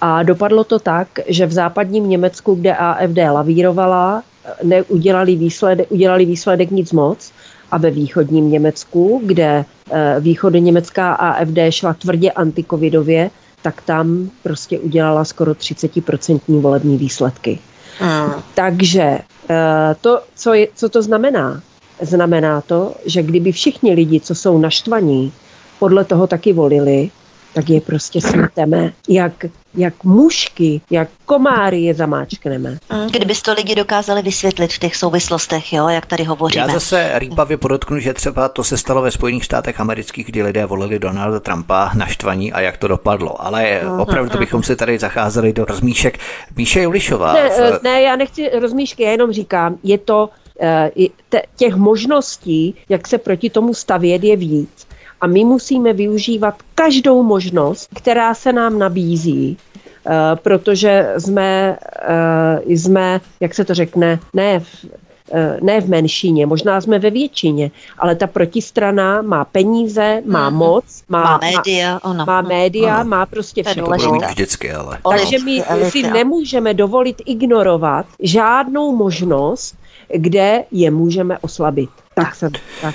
A dopadlo to tak, že v západním Německu, kde AFD lavírovala, neudělali výsledek, udělali výsledek nic moc. A ve východním Německu, kde eh, východy německá AFD šla tvrdě antikovidově, tak tam prostě udělala skoro 30% volební výsledky. Mm. Takže eh, to, co, je, co to znamená? Znamená to, že kdyby všichni lidi, co jsou naštvaní, podle toho taky volili, tak je prostě smeteme, jak, jak mušky, jak komáry je zamáčkneme. Mm, kdyby to lidi dokázali vysvětlit v těch souvislostech, jo, jak tady hovoříme. Já zase rýpavě podotknu, že třeba to se stalo ve Spojených státech amerických, kdy lidé volili Donalda Trumpa naštvaní a jak to dopadlo. Ale mhm, opravdu to mhm. bychom si tady zacházeli do rozmíšek. Míše Julišová. Ne, v... ne, já nechci rozmíšky, já jenom říkám, je to eh, těch možností, jak se proti tomu stavět, je víc a my musíme využívat každou možnost, která se nám nabízí, eh, protože jsme, eh, jsme, jak se to řekne, ne v, eh, ne v menšině, možná jsme ve většině, ale ta protistrana má peníze, má mm-hmm. moc, má, má média, ono. má, média, ano. má prostě všechno. Vždycky, ale. Takže my si nemůžeme dovolit ignorovat žádnou možnost, kde je můžeme oslabit. Tak, tak. tak.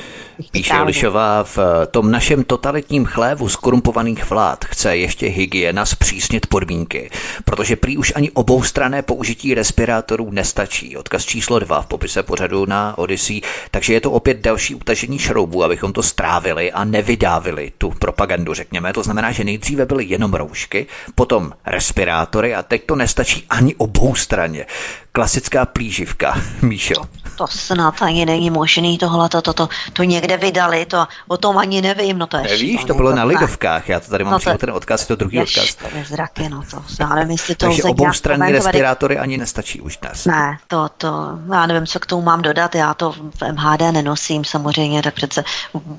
Píše Lišová, v tom našem totalitním chlévu skorumpovaných vlád chce ještě hygiena zpřísnit podmínky, protože prý už ani oboustrané použití respirátorů nestačí. Odkaz číslo dva v popise pořadu na Odyssey, takže je to opět další utažení šroubů, abychom to strávili a nevydávili tu propagandu, řekněme. To znamená, že nejdříve byly jenom roušky, potom respirátory a teď to nestačí ani oboustraně. Klasická plíživka, Míšo. To snad ani není možný tohle, to, to, to, to někde vydali, to o tom ani nevím, no to je Nevíš, to bylo na lidovkách, já to tady mám no to, ten odkaz, to druhý jež, odkaz. To je zraky, no to, já nevím, jestli to Takže oboustranní respirátory ani nestačí už dnes. Ne, to, to, já nevím, co k tomu mám dodat, já to v MHD nenosím samozřejmě, tak přece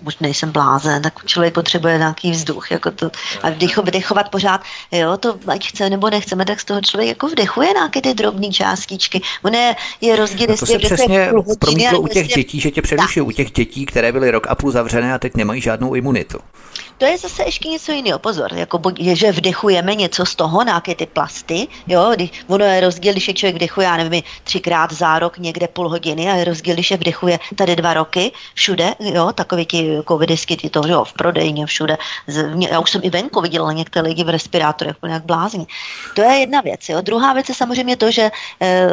už nejsem blázen, tak člověk potřebuje nějaký vzduch, jako to, a vdech, vdechovat pořád, jo, to ať chce nebo nechceme, tak z toho člověk jako vdechuje nějaké ty drobné částičky. On je, je rozdíl, no to se přesně promítlo u těch dětí, že tě přerušují, u těch dětí, které byly rok a půl zavřené a teď nemají žádnou imunitu. To je zase ještě něco jiného. Pozor, jako je, že vdechujeme něco z toho, nějaké ty plasty, jo, ono je rozdíl, když je člověk vdechuje, já nevím, třikrát za rok někde půl hodiny a je rozdíl, když je vdechuje tady dva roky, všude, jo, takový ti covidisky, ty to, jo, v prodejně, všude. Já už jsem i venku viděla některé lidi v respirátorech, úplně jak blázni. To je jedna věc, jo. Druhá věc je samozřejmě to, že e,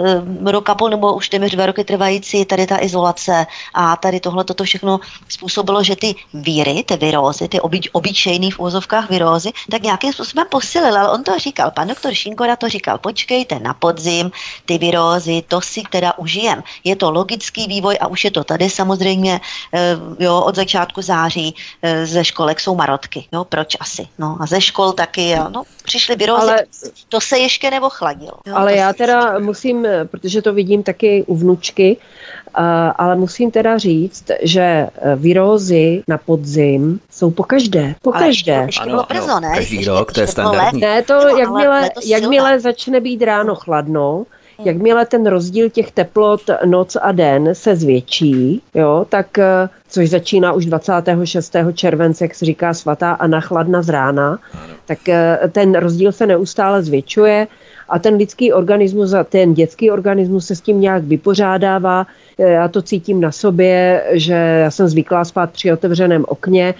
rok a půl nebo už téměř dva roky trvající tady ta izolace a tady tohle, toto všechno způsobilo, že ty víry, ty virózy, ty obyč, obyčejný v úzovkách virózy, tak nějakým způsobem posilil, ale on to říkal, pan doktor Šinkora to říkal, počkejte na podzim, ty virózy, to si teda užijem. Je to logický vývoj a už je to tady samozřejmě, eh, jo, od začátku září eh, ze školek jsou marotky, jo, proč asi, no a ze škol taky, jo, no, přišly virózy, ale, to se ještě nebo chladilo. Jo, ale já teda musím, protože to vidím taky u vnučky, ale musím teda říct, že virózy na podzim jsou po každé. Po každé. Ano, Každý rok, to je standardní. Ne, to jakmile, jakmile začne být ráno chladno, Jakmile ten rozdíl těch teplot noc a den se zvětší, jo, tak eh, což začíná už 26. července, jak se říká svatá a nachladna z rána, tak eh, ten rozdíl se neustále zvětšuje a ten lidský organismus a ten dětský organismus se s tím nějak vypořádává. Eh, já to cítím na sobě, že já jsem zvyklá spát při otevřeném okně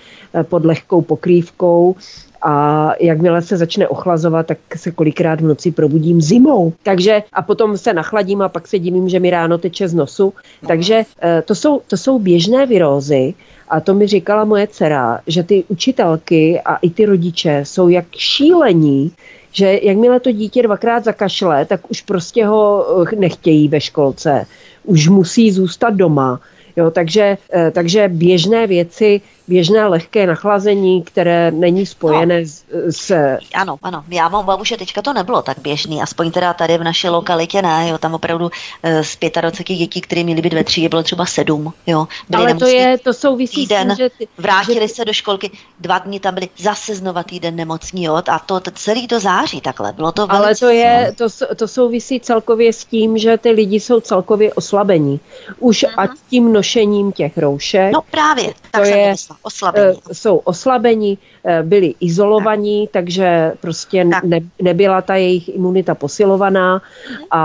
pod lehkou pokrývkou a jakmile se začne ochlazovat, tak se kolikrát v noci probudím zimou. Takže a potom se nachladím a pak se divím, že mi ráno teče z nosu. Takže eh, to jsou, to jsou běžné virózy a to mi říkala moje dcera, že ty učitelky a i ty rodiče jsou jak šílení, že jakmile to dítě dvakrát zakašle, tak už prostě ho eh, nechtějí ve školce. Už musí zůstat doma Jo, takže, eh, takže běžné věci, běžné lehké nachlazení, které není spojené no. s, s... Ano, ano. Já mám babu, že teďka to nebylo tak běžný, aspoň teda tady v naší lokalitě ne, jo, tam opravdu eh, z 25 dětí, které měly být ve třídě, bylo třeba sedm, jo. Ale to je, to souvisí týden, s tím, že ty, vrátili že... se do školky, dva dny tam byli zase znova týden nemocní, jo, a to, to celý to září takhle, bylo to Ale to je, to, to souvisí celkově s tím, že ty lidi jsou celkově oslabení. Už uh-huh. ať tím nošením těch roušek. No právě, tak to je, oslabení. Eh, jsou oslabení, eh, byli izolovaní, tak. takže prostě ne, nebyla ta jejich imunita posilovaná a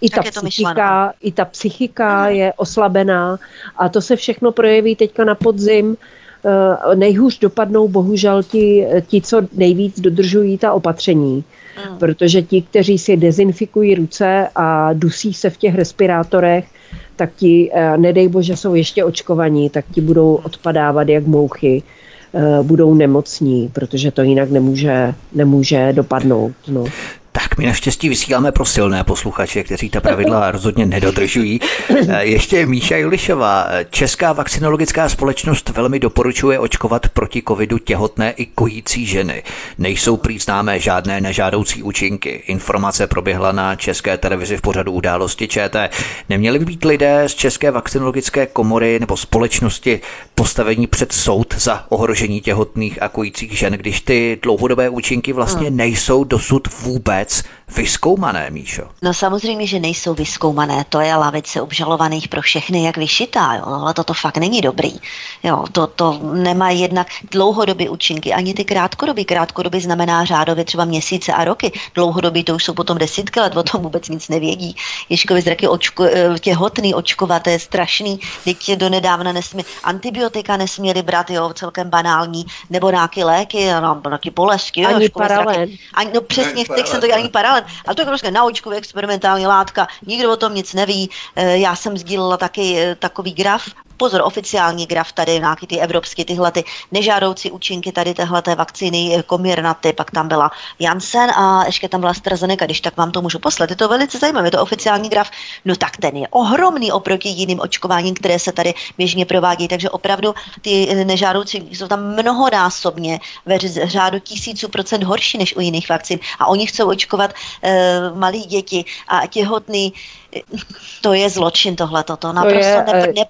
i ta, psychika, i ta psychika uh-huh. je oslabená a to se všechno projeví teďka na podzim. Uh, nejhůř dopadnou bohužel ti, ti, co nejvíc dodržují ta opatření. Hmm. Protože ti, kteří si dezinfikují ruce a dusí se v těch respirátorech, tak ti, eh, nedej bože, jsou ještě očkovaní, tak ti budou odpadávat jak mouchy, eh, budou nemocní, protože to jinak nemůže, nemůže dopadnout. No. Tak my naštěstí vysíláme pro silné posluchače, kteří ta pravidla rozhodně nedodržují. Eh, ještě Míša Julišová. Česká vakcinologická společnost velmi doporučuje očkovat proti covidu těhotné i kojící ženy. Nejsou prý známé žádné nežádoucí účinky. Informace proběhla na české televizi v pořadu události ČT. Neměli by být lidé z České vakcinologické komory nebo společnosti postavení před soud za ohrožení těhotných a kojících žen, když ty dlouhodobé účinky vlastně hmm. nejsou dosud vůbec Jets vyskoumané, Míšo? No samozřejmě, že nejsou vyskoumané. To je lavice obžalovaných pro všechny jak vyšitá, jo? ale toto fakt není dobrý. Jo, to, to nemá jednak dlouhodobý účinky, ani ty krátkodobý. Krátkodobý znamená řádově třeba měsíce a roky. Dlouhodobý to už jsou potom desítky let, o tom vůbec nic nevědí. Ježkovi zraky očko, eh, těhotný očkovat, to je strašný. Teď do nedávna nesmí, antibiotika nesměli brát, jo, celkem banální, nebo nějaké léky, no, nějaké bolesti. Ani jo, paralén. Ani, no přesně, teď jsem to ani paralén, ale to je prostě naučkově experimentální látka, nikdo o tom nic neví. Eh, já jsem sdílela taky eh, takový graf pozor, oficiální graf tady, nějaký ty evropské, tyhle ty nežádoucí účinky tady téhle vakcíny Comirnaty, pak tam byla Janssen a ještě tam byla AstraZeneca, když tak vám to můžu poslat. Je to velice zajímavé, je to oficiální graf, no tak ten je ohromný oproti jiným očkováním, které se tady běžně provádí, takže opravdu ty nežádoucí jsou tam mnohonásobně ve řádu tisíců procent horší než u jiných vakcín. A oni chcou očkovat e, malí děti a těhotný. To je zločin tohle, to naprosto je, ne, eh,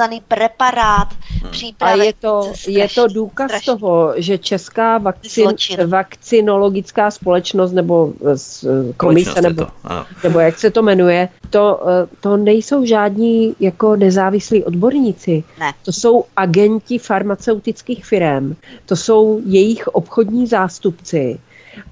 neprokázaný preparát hmm. přípravy. A je to, strašný, je to důkaz strašný. toho, že česká vakcin, vakcinologická společnost nebo eh, komise, nebo, nebo jak se to jmenuje, to, eh, to nejsou žádní jako nezávislí odborníci. Ne. To jsou agenti farmaceutických firm, to jsou jejich obchodní zástupci.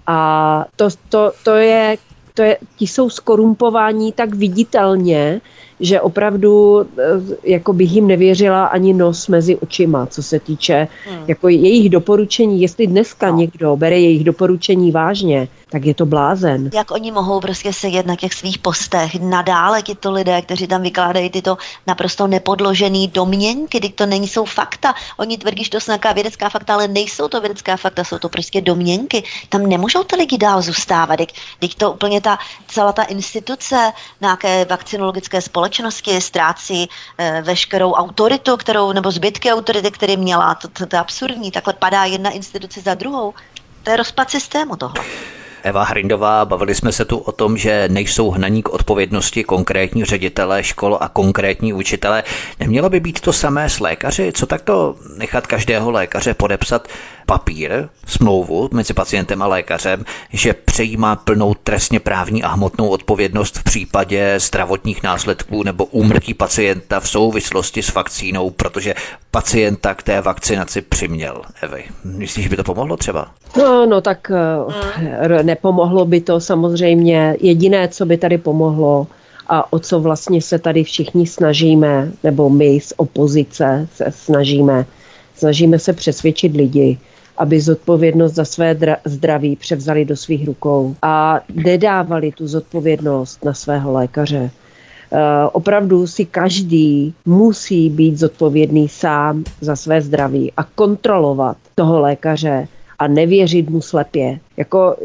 A to, to, to je to je, ti jsou skorumpováni tak viditelně, že opravdu eh, jako bych jim nevěřila ani nos mezi očima, co se týče hmm. jako jejich doporučení. Jestli dneska no. někdo bere jejich doporučení vážně, tak je to blázen. Jak oni mohou prostě sedět na těch svých postech nadále to lidé, kteří tam vykládají tyto naprosto nepodložené domněnky, když to není jsou fakta. Oni tvrdí, že to jsou nějaká vědecká fakta, ale nejsou to vědecká fakta, jsou to prostě domněnky. Tam nemůžou ty lidi dál zůstávat. Když to úplně ta celá ta instituce nějaké vakcinologické společnosti ztrácí e, veškerou autoritu, kterou, nebo zbytky autority, které měla. To, to, to je absurdní. Takhle padá jedna instituce za druhou. To je rozpad systému tohle. Eva Hrindová, bavili jsme se tu o tom, že nejsou hnaní k odpovědnosti konkrétní ředitele škol a konkrétní učitele. Nemělo by být to samé s lékaři? Co takto nechat každého lékaře podepsat papír, smlouvu mezi pacientem a lékařem, že přejímá plnou trestně právní a hmotnou odpovědnost v případě zdravotních následků nebo úmrtí pacienta v souvislosti s vakcínou, protože pacienta k té vakcinaci přiměl. Evy, myslíš, že by to pomohlo třeba? No, no tak hmm. nepomohlo by to samozřejmě. Jediné, co by tady pomohlo, a o co vlastně se tady všichni snažíme, nebo my z opozice se snažíme, snažíme se přesvědčit lidi, aby zodpovědnost za své zdraví převzali do svých rukou a nedávali tu zodpovědnost na svého lékaře. Uh, opravdu si každý musí být zodpovědný sám za své zdraví a kontrolovat toho lékaře a nevěřit mu slepě. Jako,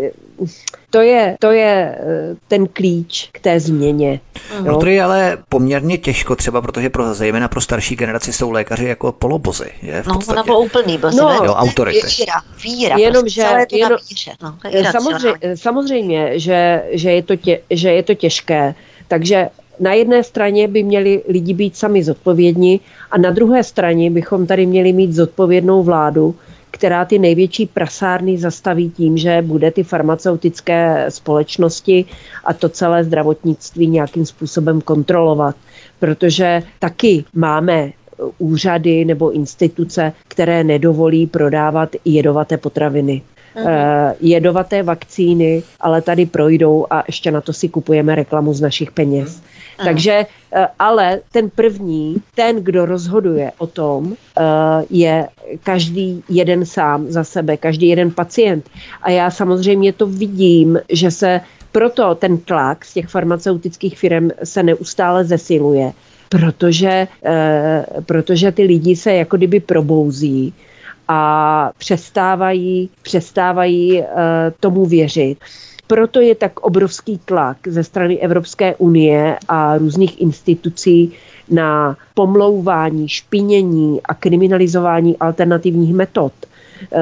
to je, to je eh, ten klíč k té změně. No to je ale poměrně těžko třeba, protože pro, zejména pro starší generaci jsou lékaři jako polobozy. Je, v no, ona bylo úplný bozy. No, jo, autority. Víra, víra. Jenom, prostě, že, jenom, no, samozřejmě, samozřejmě že, že, je to tě, že je to těžké. Takže na jedné straně by měli lidi být sami zodpovědní a na druhé straně bychom tady měli mít zodpovědnou vládu, která ty největší prasárny zastaví tím, že bude ty farmaceutické společnosti a to celé zdravotnictví nějakým způsobem kontrolovat. Protože taky máme úřady nebo instituce, které nedovolí prodávat jedovaté potraviny. Uh-huh. jedovaté vakcíny, ale tady projdou a ještě na to si kupujeme reklamu z našich peněz. Takže, eh, ale ten první, ten, kdo rozhoduje o tom, eh, je každý jeden sám za sebe, každý jeden pacient. A já samozřejmě to vidím, že se proto ten tlak z těch farmaceutických firm se neustále zesiluje, protože, protože ty lidi se jako kdyby probouzí a přestávají, přestávají tomu věřit. Proto je tak obrovský tlak ze strany Evropské unie a různých institucí na pomlouvání, špinění a kriminalizování alternativních metod uh,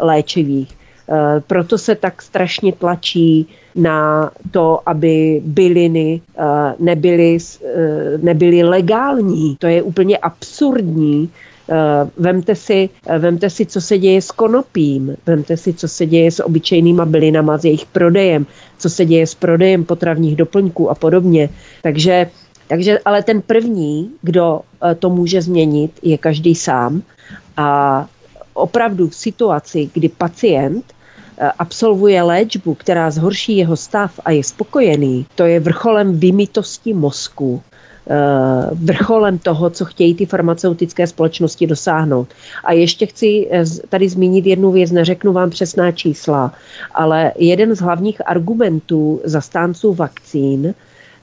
léčivých. Uh, proto se tak strašně tlačí na to, aby byliny uh, nebyly, nebyly legální. To je úplně absurdní, vemte si, eh, vemte si, co se děje s konopím, vemte si, co se děje s obyčejnýma bylinama, s jejich prodejem, co se děje s prodejem potravních doplňků a podobně. Takže, takže ale ten první, kdo eh, to může změnit, je každý sám. A opravdu v situaci, kdy pacient absolvuje léčbu, která zhorší jeho stav a je spokojený, to je vrcholem vymitosti mozku Eh, vrcholem toho, co chtějí ty farmaceutické společnosti dosáhnout. A ještě chci eh, tady zmínit jednu věc, neřeknu vám přesná čísla, ale jeden z hlavních argumentů zastánců vakcín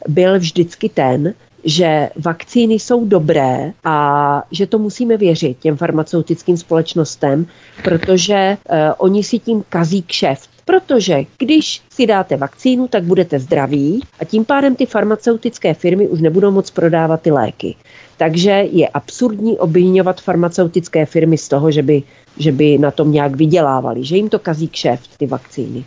byl vždycky ten, že vakcíny jsou dobré a že to musíme věřit těm farmaceutickým společnostem, protože uh, oni si tím kazí kšeft. Protože když si dáte vakcínu, tak budete zdraví a tím pádem ty farmaceutické firmy už nebudou moc prodávat ty léky. Takže je absurdní obvinovat farmaceutické firmy z toho, že by, že by na tom nějak vydělávali, že jim to kazí kšeft, ty vakcíny.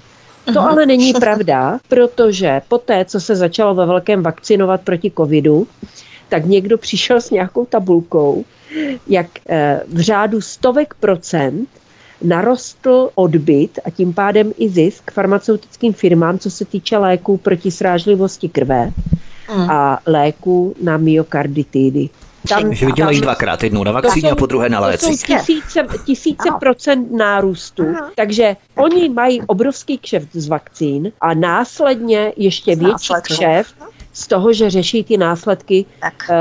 To Aha. ale není pravda, protože poté, co se začalo ve velkém vakcinovat proti covidu, tak někdo přišel s nějakou tabulkou, jak eh, v řádu stovek procent narostl odbyt a tím pádem i zisk farmaceutickým firmám, co se týče léků proti srážlivosti krve mm. a léků na myokarditidy. Tam, že vydělají dvakrát, jednou na vakcíně a po druhé na léci. To jsou tisíce, tisíce procent nárůstu, Aha. takže oni mají obrovský kšeft z vakcín a následně ještě větší kšeft z toho, že řeší ty následky uh,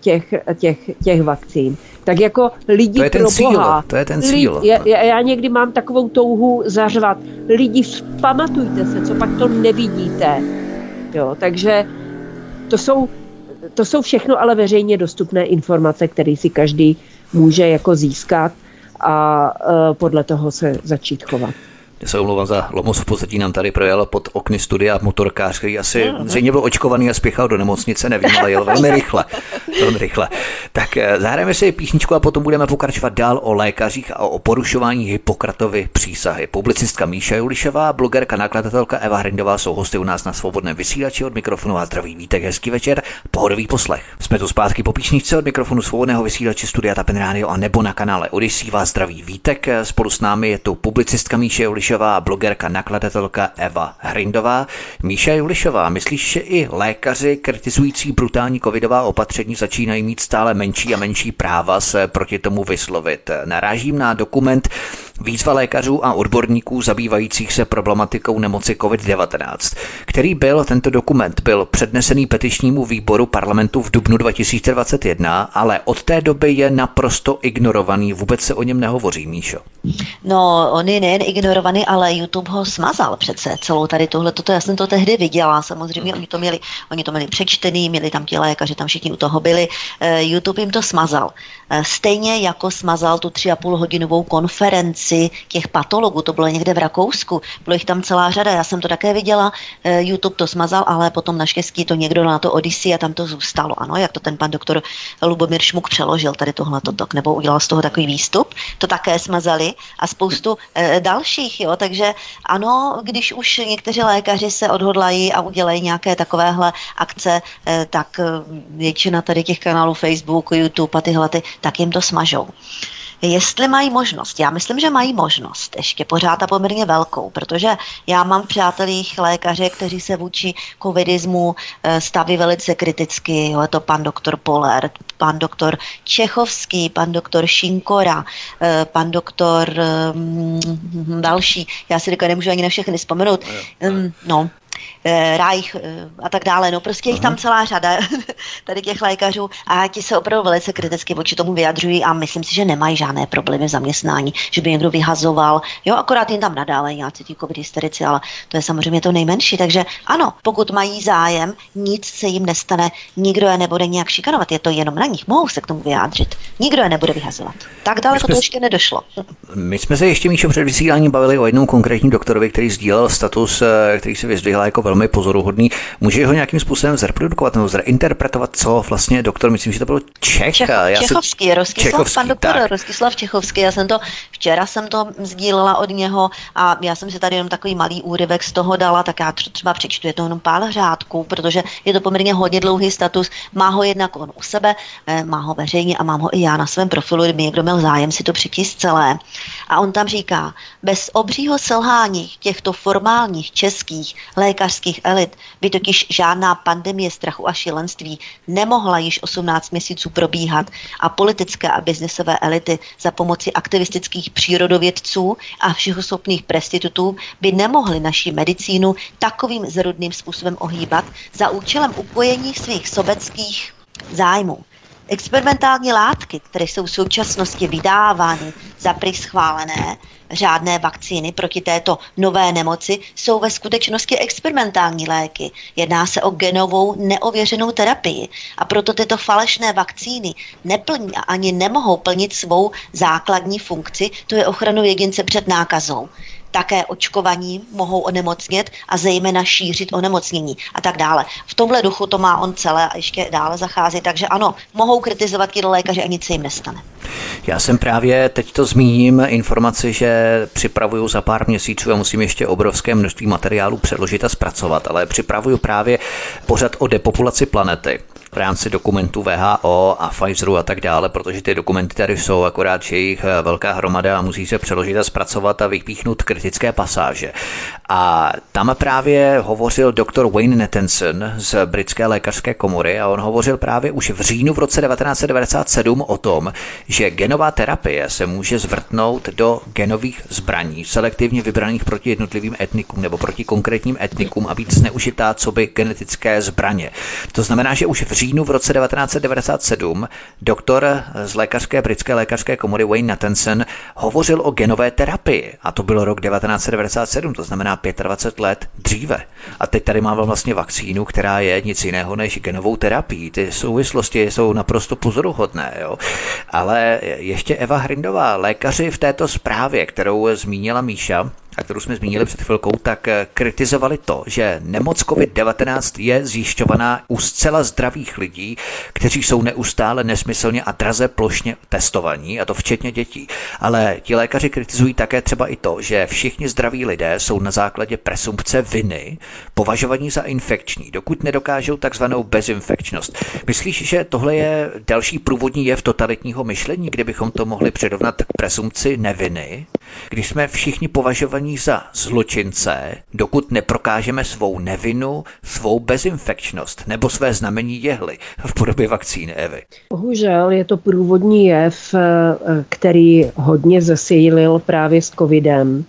těch, těch, těch vakcín. Tak jako lidi to je ten pro cíl, Boha, to je ten cíl. Lidi, já, já někdy mám takovou touhu zařvat. Lidi, pamatujte se, co pak to nevidíte. Jo, takže to jsou, to jsou všechno ale veřejně dostupné informace, které si každý může jako získat a uh, podle toho se začít chovat. Se omlouvám za lomos v pozadí, nám tady projel pod okny studia motorkář, který asi mm-hmm. zřejmě byl očkovaný a spěchal do nemocnice, nevím, ale jel velmi rychle. Velmi rychle. Tak eh, zahrajeme si písničku a potom budeme pokračovat dál o lékařích a o porušování Hippokratovy přísahy. Publicistka Míša Julišová, blogerka, nakladatelka Eva Hrindová jsou hosty u nás na svobodném vysílači od mikrofonu a zdraví vítek, hezký večer, pohodový poslech. Jsme tu zpátky po písničce od mikrofonu svobodného vysílače Studia Tapin Radio a nebo na kanále Odyssey vás zdraví vítek. Spolu s námi je tu publicistka Míša Julišová a blogerka, nakladatelka Eva Hrindová. Míša Julišová, myslíš, že i lékaři kritizující brutální covidová opatření začínají mít stále menší a menší práva se proti tomu vyslovit? Narážím na dokument výzva lékařů a odborníků zabývajících se problematikou nemoci COVID-19, který byl, tento dokument byl přednesený petičnímu výboru parlamentu v dubnu 2021, ale od té doby je naprosto ignorovaný, vůbec se o něm nehovoří, Míšo. No, on je nejen ignorovaný, ale YouTube ho smazal přece celou tady tohle. Toto já jsem to tehdy viděla, samozřejmě oni to měli, oni to měli přečtený, měli tam ti lékaři, tam všichni u toho byli. Eh, YouTube jim to smazal. Eh, stejně jako smazal tu tři a půl hodinovou konferenci těch patologů, to bylo někde v Rakousku, bylo jich tam celá řada, já jsem to také viděla, eh, YouTube to smazal, ale potom naštěstí to někdo na to Odyssey a tam to zůstalo, ano, jak to ten pan doktor Lubomír Šmuk přeložil tady tohle tok, nebo udělal z toho takový výstup, to také smazali a spoustu e, dalších, jo, takže ano, když už někteří lékaři se odhodlají a udělají nějaké takovéhle akce, tak většina tady těch kanálů Facebook, YouTube a tyhle, ty, tak jim to smažou. Jestli mají možnost, já myslím, že mají možnost, ještě pořád a poměrně velkou, protože já mám v přátelích lékaře, kteří se vůči covidismu eh, staví velice kriticky, jo, je to pan doktor Poler, pan doktor Čechovský, pan doktor Šinkora, eh, pan doktor um, další, já si říkám, nemůžu ani na všechny vzpomenout, no, Eh, Reich eh, a tak dále. No prostě jich tam celá řada tady těch lékařů a ti se opravdu velice kriticky vůči tomu vyjadřují a myslím si, že nemají žádné problémy v zaměstnání, že by někdo vyhazoval. Jo, akorát jim tam nadále nějaký ti covid hysterici, ale to je samozřejmě to nejmenší. Takže ano, pokud mají zájem, nic se jim nestane, nikdo je nebude nějak šikanovat, je to jenom na nich, mohou se k tomu vyjádřit. Nikdo je nebude vyhazovat. Tak daleko to ještě nedošlo. My jsme se ještě Míšo před vysíláním bavili o jednom konkrétním doktorovi, který sdílel status, eh, který se vyzdvihl jako velmi pozoruhodný. Může ho nějakým způsobem zreprodukovat nebo zreinterpretovat, co vlastně doktor, myslím, že to byl Čech. Čech já Čechovský, si... Rostislav, Čechovský, pan doktor tak. Rostislav Čechovský, já jsem to, včera jsem to sdílela od něho a já jsem si tady jenom takový malý úryvek z toho dala, tak já třeba přečtu, je to jenom pár řádků, protože je to poměrně hodně dlouhý status, má ho jednak on u sebe, eh, má ho veřejně a mám ho i já na svém profilu, kdyby někdo měl zájem si to přečíst celé. A on tam říká, bez obřího selhání těchto formálních českých lékařských elit by totiž žádná pandemie strachu a šílenství nemohla již 18 měsíců probíhat a politické a biznesové elity za pomoci aktivistických přírodovědců a všehoschopných prestitutů by nemohly naší medicínu takovým zrudným způsobem ohýbat za účelem upojení svých sobeckých zájmů. Experimentální látky, které jsou v současnosti vydávány za prý schválené, řádné vakcíny proti této nové nemoci jsou ve skutečnosti experimentální léky. Jedná se o genovou neověřenou terapii a proto tyto falešné vakcíny neplní a ani nemohou plnit svou základní funkci, to je ochranu jedince před nákazou také očkovaním mohou onemocnět a zejména šířit onemocnění a tak dále. V tomhle duchu to má on celé a ještě dále zachází, takže ano, mohou kritizovat ti lékaři a nic se jim nestane. Já jsem právě, teď to zmíním, informaci, že připravuju za pár měsíců a musím ještě obrovské množství materiálu předložit a zpracovat, ale připravuju právě pořad o depopulaci planety v rámci dokumentů VHO a Pfizeru a tak dále, protože ty dokumenty tady jsou, akorát, že jich eh, velká hromada a musí se přeložit a zpracovat a vypíchnout kritické pasáže. A tam právě hovořil doktor Wayne Nettenson z britské lékařské komory a on hovořil právě už v říjnu v roce 1997 o tom, že genová terapie se může zvrtnout do genových zbraní, selektivně vybraných proti jednotlivým etnikům nebo proti konkrétním etnikům a být zneužitá co by genetické zbraně. To znamená, že už v říjnu v roce 1997 doktor z lékařské britské lékařské komory Wayne Nathanson hovořil o genové terapii a to byl rok 1997, to znamená 25 let dříve. A teď tady máme vlastně vakcínu, která je nic jiného než genovou terapii. Ty souvislosti jsou naprosto pozoruhodné. Jo? Ale ještě Eva Hrindová, lékaři v této zprávě, kterou zmínila Míša, a kterou jsme zmínili před chvilkou, tak eh, kritizovali to, že nemoc COVID-19 je zjišťovaná u zcela zdravých lidí, kteří jsou neustále nesmyslně a draze plošně testovaní, a to včetně dětí. Ale ti lékaři kritizují také třeba i to, že všichni zdraví lidé jsou na základě presumpce viny považovaní za infekční, dokud nedokážou takzvanou bezinfekčnost. Myslíš, že tohle je další průvodní jev totalitního myšlení, kdybychom to mohli přirovnat k presumpci neviny, když jsme všichni považovaní za zločince, dokud neprokážeme svou nevinu, svou bezinfekčnost nebo své znamení jehly v podobě vakcíny Evy? Bohužel je to průvodní jev, eh, který hodně zesílil právě s covidem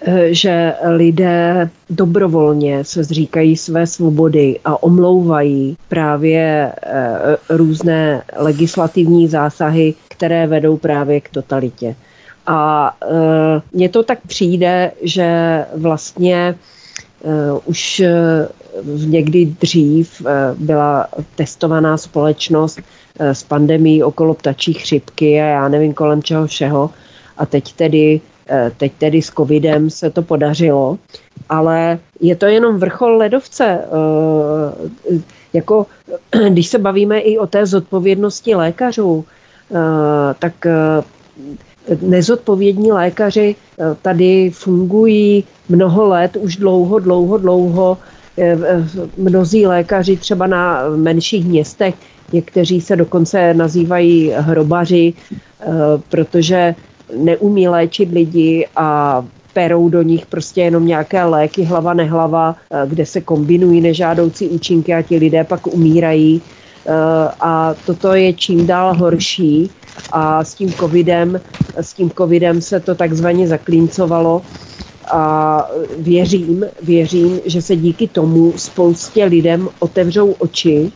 eh, že lidé dobrovolně se zříkají své svobody a omlouvají právě eh, různé legislativní zásahy, které vedou právě k totalitě. A e, mně to tak přijde, že vlastně e, už e, někdy dřív byla testovaná společnost s pandemí okolo ptačí chřipky a já nevím kolem čeho všeho. A teď tedy, teď tedy s covidem se to podařilo. Ale je to jenom vrchol ledovce. Jako, když se bavíme i o té zodpovědnosti lékařů, tak nezodpovědní lékaři eh, tady fungují mnoho let, už dlouho, dlouho, dlouho. Eh, mnozí lékaři třeba na menších městech, někteří se dokonce nazývají hrobaři, eh, protože neumí léčit lidi a perou do nich prostě jenom nějaké léky hlava nehlava, kde se kombinují nežádoucí účinky a ti lidé pak umírají. A toto je čím dál horší. A s tím covidem, s tím covidem se to takzvaně zaklíncovalo. A věřím, věřím, že se díky tomu spoustě lidem otevřou oči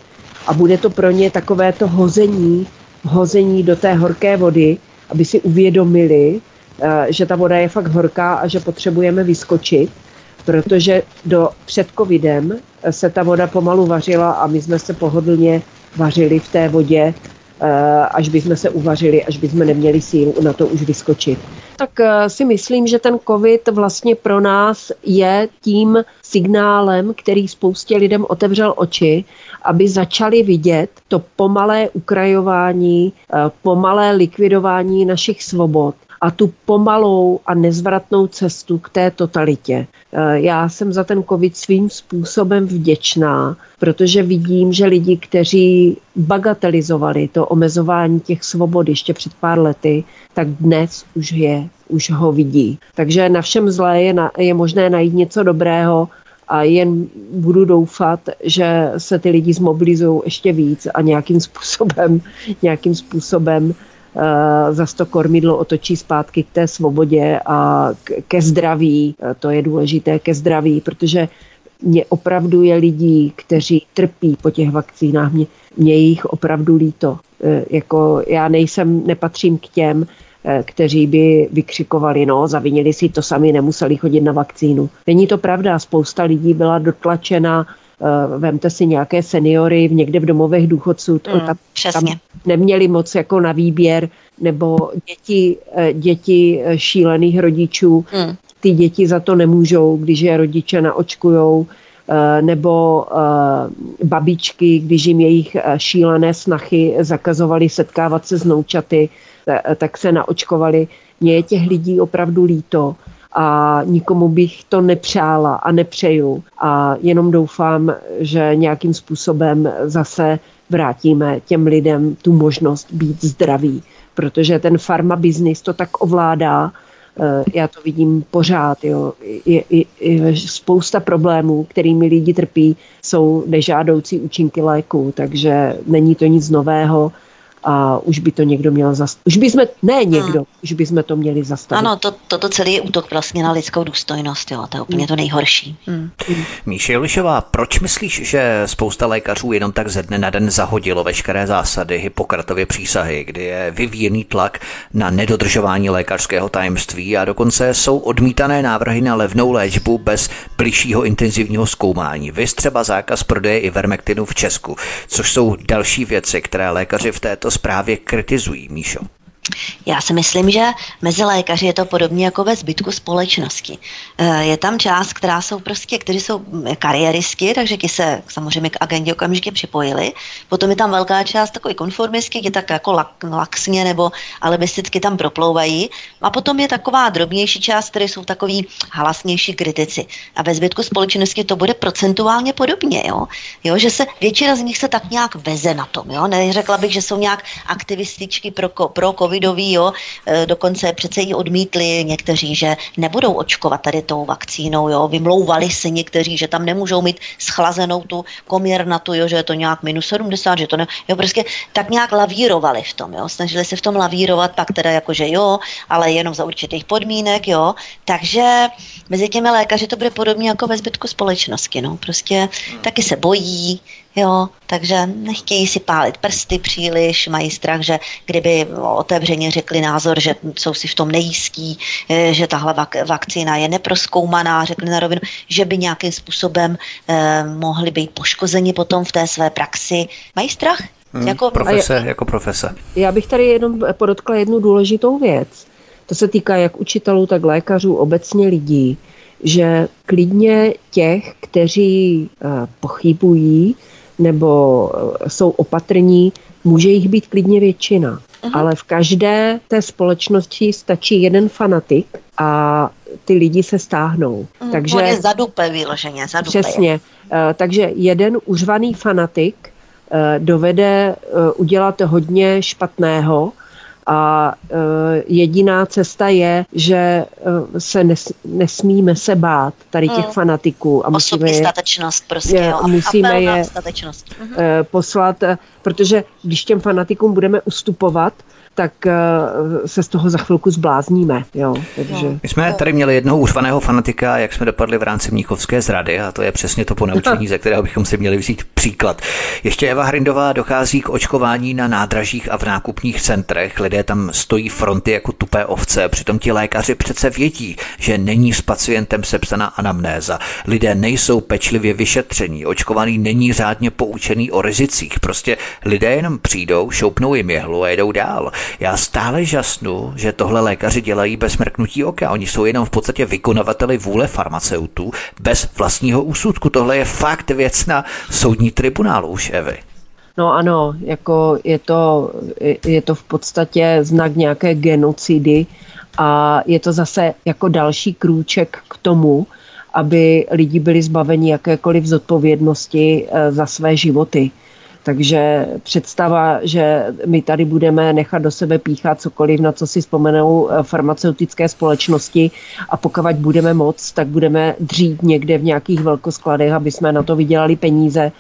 a bude to pro ně takové to hození, hození do té horké vody, aby si uvědomili, eh, že ta voda je fakt horká a že potřebujeme vyskočit, protože do před covidem se ta voda pomalu vařila a my jsme se pohodlně vařili v té vodě Eh, až bychom se uvařili, až bychom neměli sílu na to už vyskočit. Tak eh, si myslím, že ten covid vlastně pro nás je tím signálem, který spoustě lidem otevřel oči, aby začali vidět to pomalé ukrajování, eh, pomalé likvidování našich svobod a tu pomalou a nezvratnou cestu k té totalitě. Eh, já jsem za ten covid svým způsobem vděčná, protože vidím, že lidi, kteří bagatelizovali to omezování těch svobod ještě před pár lety, tak dnes už je, už ho vidí. Takže na všem zlé je, na, je možné najít něco dobrého a jen budu doufat, že se ty lidi zmobilizují ještě víc a nějakým způsobem, nějakým způsobem za to kormidlo otočí zpátky k té svobodě a ke zdraví. Eh, to je důležité ke zdraví, protože mě opravdu je lidí, kteří trpí po těch vakcínách. Mě, mě jich opravdu líto. E, jako já nejsem, nepatřím k těm, kteří by vykřikovali, no, zavinili si to sami, nemuseli chodit na vakcínu. Není to pravda, spousta lidí byla dotlačena Eh, vemte si nějaké seniory v někde v domovech důchodců, to, mm, tam, tam neměli moc jako na výběr, nebo děti, eh, děti eh, šílených rodičů, mm. ty děti za to nemůžou, když je rodiče naočkujou, nebo babičky, když jim jejich šílené snachy zakazovali setkávat se s noučaty, tak se naočkovali. Mně je těch lidí opravdu líto a nikomu bych to nepřála a nepřeju a jenom doufám, že nějakým způsobem zase vrátíme těm lidem tu možnost být zdraví, protože ten farma business to tak ovládá, eh, já to vidím pořád. Jo. Je, je, je spousta problémů, kterými lidi trpí, jsou nežádoucí účinky léku, takže není to nic nového a už by to někdo měl zastavit. Už by jsme, ne někdo, hmm. už by jsme to měli zastavit. Ano, to, toto celý je útok vlastně na lidskou důstojnost, jo, to je úplně hmm. to nejhorší. Hmm. Hmm. Míše Jolišová, proč myslíš, že spousta lékařů jenom tak ze dne na den zahodilo veškeré zásady Hippokratově přísahy, kdy je vyvíjený tlak na nedodržování lékařského tajemství a dokonce jsou odmítané návrhy na levnou léčbu bez bližšího intenzivního zkoumání. Vy třeba zákaz prodeje ivermektinu v Česku, což jsou další věci, které lékaři v této zprávě kritizují, Míšo? Já si myslím, že mezi lékaři je to podobně jako ve zbytku společnosti. Eh, je tam část, která jsou prostě, kteří jsou kariéristky, takže ti se samozřejmě k agendě okamžitě připojili. Potom je tam velká část takový konformistky, ti tak jako laxně nebo alibisticky tam proplouvají. A potom je taková drobnější část, které jsou takový hlasnější kritici. A ve zbytku společnosti to bude procentuálně podobně, jo? jo že se většina z nich se tak nějak veze na tom, jo? Neřekla bych, že jsou nějak aktivističky pro, pro covidový, jo? E, dokonce přece i odmítli někteří, že nebudou očkovat tady tou vakcínou, jo? Vymlouvali se někteří, že tam nemůžou mít schlazenou tu komírnatu, jo? že je to nějak minus 70, že to ne, jo? Prostě tak nějak lavírovali v tom, jo? Snažili se v tom lavírovat, pak teda jakože jo, ale jenom za určitých podmínek, jo? Takže mezi těmi lékaři to bude podobně jako ve zbytku společnosti, no? Prostě taky se bojí, Jo, takže nechtějí si pálit prsty příliš, mají strach, že kdyby otevřeně řekli názor, že jsou si v tom nejistí, eh, že tahle vak- vakcína je neproskoumaná, řekli na rovinu, že by nějakým způsobem eh, mohli být poškozeni potom v té své praxi. Mají strach? Hmm, jako, profese, jako profese. Já bych tady jenom podotkla jednu důležitou věc. To se týká jak učitelů, tak lékařů, obecně lidí, že klidně těch, kteří eh, pochybují, nebo eh, jsou opatrní, může jich být klidně většina. Uh-huh. Ale v každé té společnosti stačí jeden fanatik a ty lidi se stáhnou. Uh-huh. Takže, On je zadupe vyloženě, zadupe Přesně. Uh, takže jeden užvaný fanatik uh, dovede udělat hodně špatného a e, jediná cesta je, že e, se nes, nesmíme se bát tady těch hmm. fanatiků. A musíme je, statečnost prostě, je, jo. musíme je e, poslat, protože když těm fanatikům budeme ustupovat, tak eh, se z toho za chvilku zblázníme. Jo, takže... My jsme tady měli jednoho úřvaného fanatika, jak jsme dopadli v rámci Mnichovské zrady a to je přesně to ponaučení, ze kterého bychom si měli vzít příklad. Ještě Eva Hrindová dochází k očkování na nádražích a v nákupních centrech. Lidé tam stojí fronty jako tupé ovce, přitom ti lékaři přece vědí, že není s pacientem sepsaná anamnéza. Lidé nejsou pečlivě vyšetření, očkovaný není řádně poučený o rizicích. Prostě lidé jenom přijdou, šoupnou jim jehlu a jedou dál. Já stále žasnu, že tohle lékaři dělají bez mrknutí oka. Oni jsou jenom v podstatě vykonavateli vůle farmaceutů bez vlastního úsudku. Tohle je fakt věc na soudní tribunálu už, Evy. No ano, jako je to, je to v podstatě znak nějaké genocidy a je to zase jako další krůček k tomu, aby lidi byli zbaveni jakékoliv zodpovědnosti eh, za své životy. Takže představa, že my tady budeme nechat do sebe píchat cokoliv, na co si vzpomenou eh, farmaceutické společnosti a pokud budeme moc, tak budeme dřít někde v nějakých velkoskladech, aby jsme na to vydělali peníze.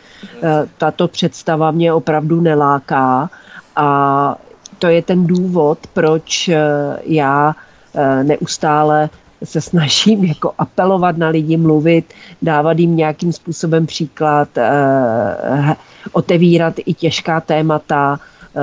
Eh, tato představa mě opravdu neláká a to je ten důvod, proč eh, já neustále se snažím jako apelovat na lidi, mluvit, dávat jim nějakým způsobem příklad, otevírat i těžká témata. Eh,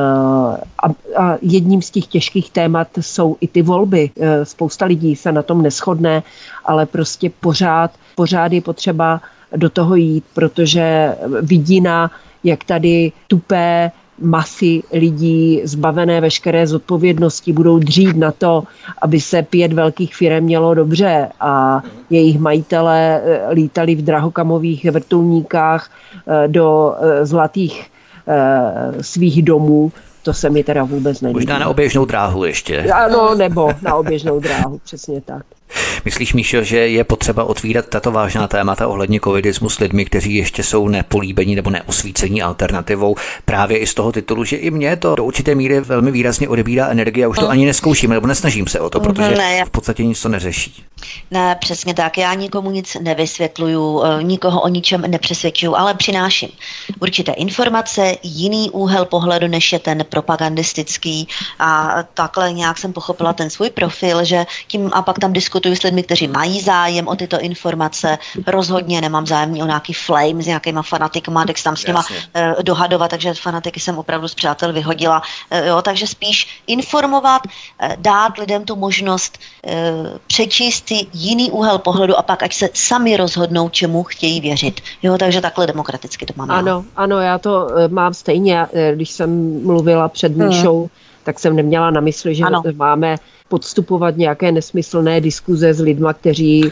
a, a jedním z těch těžkých témat jsou i ty volby. Eh, spousta lidí se na tom neschodne, ale prostě pořád, pořád je potřeba do toho jít, protože vidina, jak tady tupé masy lidí zbavené veškeré zodpovědnosti budou dřít na to, aby se pět velkých firm mělo dobře a jejich majitele eh, lítali v drahokamových vrtulníkách eh, do eh, zlatých svých domů, to se mi teda vůbec nelíbí. Možná na oběžnou dráhu ještě. Ano, nebo na oběžnou dráhu, přesně tak. Myslíš, Míšo, že je potřeba otvírat tato vážná témata ohledně covidismu s lidmi, kteří ještě jsou nepolíbení nebo neosvícení alternativou právě i z toho titulu, že i mě to do určité míry velmi výrazně odebírá energie a už to mm. ani neskouším, nebo nesnažím se o to, protože ne, v podstatě nic to neřeší. Ne, přesně tak. Já nikomu nic nevysvětluju, eh, nikoho o ničem nepřesvědčuju, ale přináším určité informace, jiný úhel pohledu, než je ten propagandistický a takhle nějak jsem pochopila ten svůj profil, že tím a pak tam diskutuji diskutuju s lidmi, kteří mají zájem o tyto informace. Rozhodně nemám zájem o nějaký flame s nějakýma fanatikama, tak tam s nima uh, dohadovat, takže fanatiky jsem opravdu z přátel vyhodila. Uh, jo, takže spíš informovat, dát lidem tu možnost přečíst si jiný úhel pohledu a pak ať se sami rozhodnou, čemu chtějí věřit. Jo, takže takhle demokraticky to mám. Ano, já. ano, já to uh, mám stejně, když jsem mluvila před Míšou, hmm tak jsem neměla na mysli, že ano. máme podstupovat nějaké nesmyslné diskuze s lidma, kteří uh,